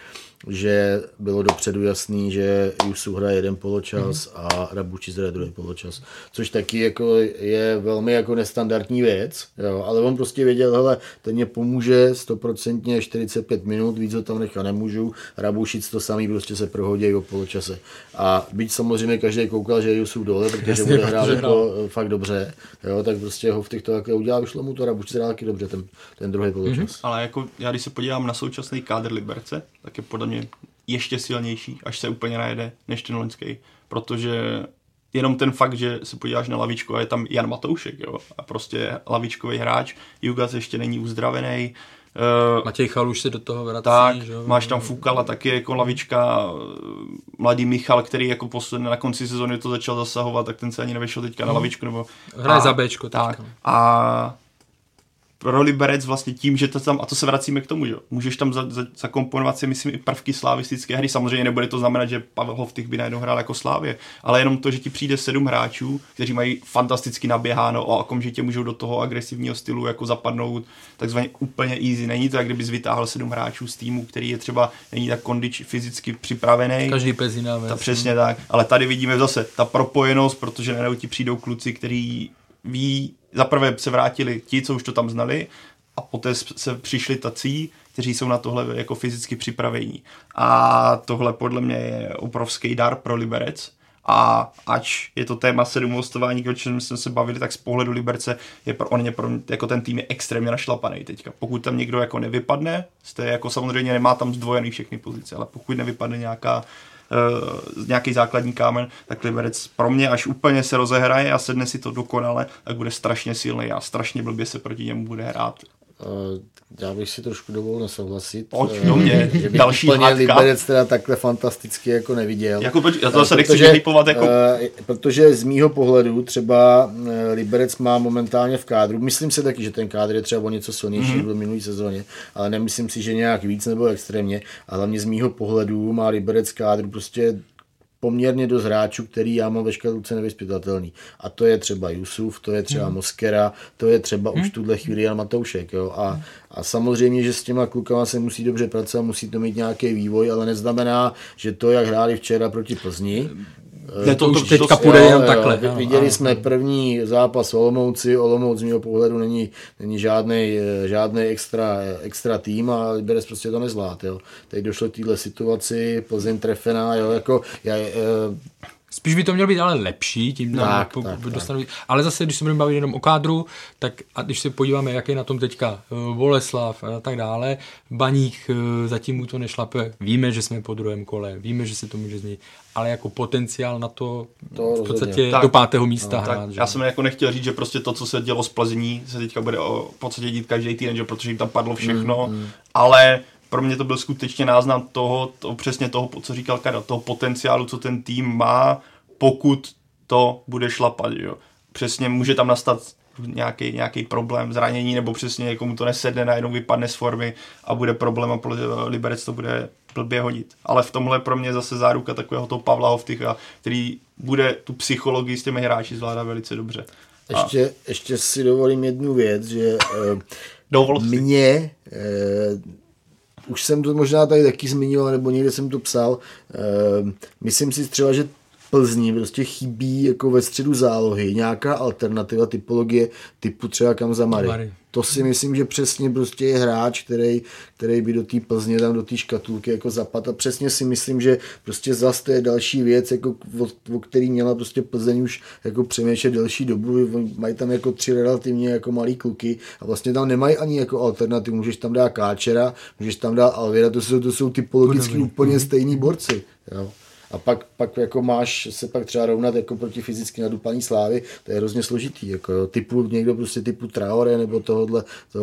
že bylo dopředu jasný, že Jusu hraje jeden poločas mm-hmm. a Rabučic hraje druhý poločas. Což taky jako je velmi jako nestandardní věc, jo, ale on prostě věděl, hele, ten mě pomůže 100% 45 minut, víc ho tam nechat nemůžu, Rabušic to samý prostě se prohodí o poločase. A byť samozřejmě každý koukal, že je Jusu dole, protože Jasně, bude hrát jako fakt dobře, jo, tak prostě ho v těchto také udělal, vyšlo mu to, Rabušic hrál taky dobře ten, ten druhý poločas. Mm-hmm. Ale jako já když se podívám na současný kádr Liberce, tak je podle mě ještě silnější, až se úplně najede, než ten loňský. Protože jenom ten fakt, že se podíváš na lavičku a je tam Jan Matoušek, jo, a prostě lavičkový hráč, Jugas ještě není uzdravený, Uh, Matěj Chaluš se do toho vrací. Tak, že? máš tam Fukala taky jako lavička, mladý Michal, který jako posledně na konci sezóny to začal zasahovat, tak ten se ani nevyšel teďka na mhm. lavičku. Nebo, Hraje za Bčko tak, A pro Liberec vlastně tím, že to tam, a to se vracíme k tomu, že můžeš tam za, za, zakomponovat si, myslím, i prvky slavistické hry. Samozřejmě nebude to znamenat, že Pavel Hovtych by najednou hrál jako Slávě, ale jenom to, že ti přijde sedm hráčů, kteří mají fantasticky naběháno a okamžitě můžou do toho agresivního stylu jako zapadnout takzvaně úplně easy. Není to, jak kdybys vytáhl sedm hráčů z týmu, který je třeba není tak kondič fyzicky připravený. Každý pes jiná Ta, přesně tak, ale tady vidíme zase ta propojenost, protože najednou ti přijdou kluci, který ví, zaprvé se vrátili ti, co už to tam znali, a poté se přišli tací, kteří jsou na tohle jako fyzicky připravení. A tohle podle mě je obrovský dar pro Liberec. A ač je to téma sedm hostování, o čem jsme se bavili, tak z pohledu Liberce je pro, on je pro, jako ten tým je extrémně našlapaný teďka. Pokud tam někdo jako nevypadne, jste jako samozřejmě nemá tam zdvojený všechny pozice, ale pokud nevypadne nějaká uh, nějaký základní kámen, tak Liberec pro mě, až úplně se rozehraje a sedne si to dokonale, tak bude strašně silný a strašně blbě se proti němu bude hrát. Uh, já bych si trošku dovolil nesouhlasit. Pojď do mě, že bych další úplně hádka. Liberec teda takhle fantasticky jako neviděl. Jako, já to zase nechci vyhypovat jako... Uh, protože z mýho pohledu třeba Liberec má momentálně v kádru, myslím si taky, že ten kádr je třeba o něco silnější mm-hmm. v minulý sezóně, ale nemyslím si, že nějak víc nebo extrémně, a hlavně z mýho pohledu má Liberec kádru prostě poměrně dost hráčů, který já mám ve škatulce nevyspytatelný. A to je třeba Jusuf, to je třeba hmm. Moskera, to je třeba hmm. už tuhle chvíli Jan Matoušek. Jo? A, a samozřejmě, že s těma klukama se musí dobře pracovat, musí to mít nějaký vývoj, ale neznamená, že to, jak hráli včera proti Plzni, ne, to, to už teďka půjde jenom takhle. Jo, viděli ano, jsme první zápas Olomouci, Olomouc z mého pohledu není, není žádný, žádný extra, extra tým a Liberec prostě to nezvlád. Jo. Teď došlo k této situaci, Plzeň trefená, jo, jako já, Spíš by to mělo být ale lepší, tím tak, po, tak, dostanu, tak. Ale zase, když se budeme bavit jenom o kádru, tak a když se podíváme, jak je na tom teďka Boleslav a tak dále, Baník uh, zatím mu to nešlape, víme, že jsme po druhém kole, víme, že se to může změnit, ale jako potenciál na to, to v podstatě tak, do pátého místa no, hrát. Tak, já jsem jako nechtěl říct, že prostě to, co se dělo z Plzní, se teďka bude o, v podstatě dít každý týden, že protože jim tam padlo všechno, mm, mm. ale pro mě to byl skutečně náznam toho, to, přesně toho, co říkal Karel, toho potenciálu, co ten tým má, pokud to bude šlapat. Jo. Přesně může tam nastat nějaký, nějaký problém, zranění, nebo přesně někomu to nesedne, najednou vypadne z formy a bude problém a Liberec to bude blbě hodit. Ale v tomhle pro mě zase záruka takového toho Pavla Hovtycha, který bude tu psychologii s těmi hráči zvládat velice dobře. Ještě, a... ještě si dovolím jednu věc, že uh, mě uh, už jsem to možná tady taky zmiňoval, nebo někde jsem to psal. Uh, myslím si třeba, že Plzni prostě chybí jako ve středu zálohy nějaká alternativa typologie typu třeba Kamzamary. Mary. To si myslím, že přesně prostě je hráč, který, který by do té Plzně tam do té škatulky jako zapad a přesně si myslím, že prostě zase to je další věc, jako, o, o který měla prostě Plzeň už jako přemýšlet delší dobu, mají tam jako tři relativně jako malý kluky a vlastně tam nemají ani jako alternativu, můžeš tam dát Káčera, můžeš tam dát Alvira, to jsou, to jsou typologicky úplně stejní borci. Jo a pak, pak jako máš se pak třeba rovnat jako proti fyzicky nadupaný slávy, to je hrozně složitý, jako typu, někdo prostě typu Traore nebo tohohle, to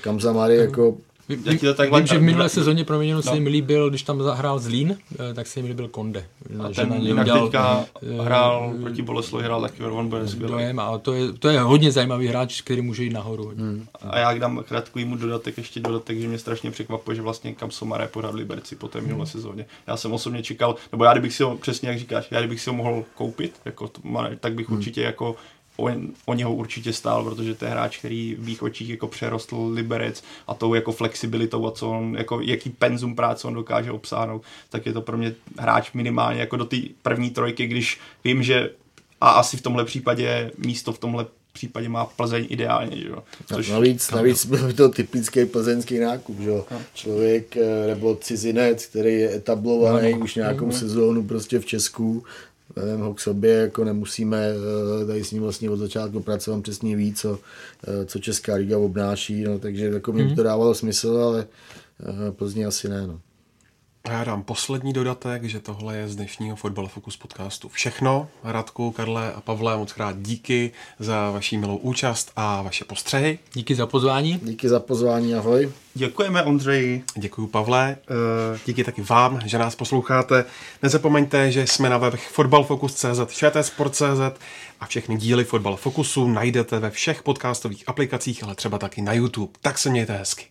Kamzamary, jako Vím, to tak vím že v minulé sezóně proměněno no. se mi líbil, když tam zahrál Zlín, eh, tak se mi líbil Konde. A ten jinak udělal, teďka uh, hrál proti Boleslavi, hrál taky, on bude skvělý. A to je, to je hodně zajímavý hráč, který může jít nahoru. Hmm. A já dám mu dodatek, ještě dodatek, že mě strašně překvapuje, že vlastně kam Somare pořád Liberci po té minulé hmm. sezóně. Já jsem osobně čekal, nebo já kdybych si ho, přesně jak říkáš, já kdybych si ho mohl koupit, jako to, tak bych hmm. určitě jako o, o něho určitě stál, protože to je hráč, který v mých očích jako přerostl Liberec a tou jako flexibilitou a co on, jako jaký penzum práce on dokáže obsáhnout, tak je to pro mě hráč minimálně jako do té první trojky, když vím, že a asi v tomhle případě místo v tomhle případě má Plzeň ideálně. Že jo? Což, navíc, navíc byl by to typický plzeňský nákup. Že jo? No. Člověk eh, nebo cizinec, který je etablovaný no, už nějakou no. sezónu prostě v Česku, Vem ho k sobě, jako nemusíme eh, tady s ním vlastně od začátku pracovat, přesně ví, co, eh, co Česká liga obnáší, no, takže jako mě mm. to dávalo smysl, ale Plzně asi ne. No. Já dám poslední dodatek, že tohle je z dnešního Fotbal Focus podcastu všechno. Radku, Karle a Pavle, moc krát díky za vaši milou účast a vaše postřehy. Díky za pozvání. Díky za pozvání, ahoj. Děkujeme Ondřeji. Děkuji Pavle. Eh, díky taky vám, že nás posloucháte. Nezapomeňte, že jsme na webech fotbalfocus.cz, štsport.cz a všechny díly Fotbal Focusu najdete ve všech podcastových aplikacích, ale třeba taky na YouTube. Tak se mějte hezky.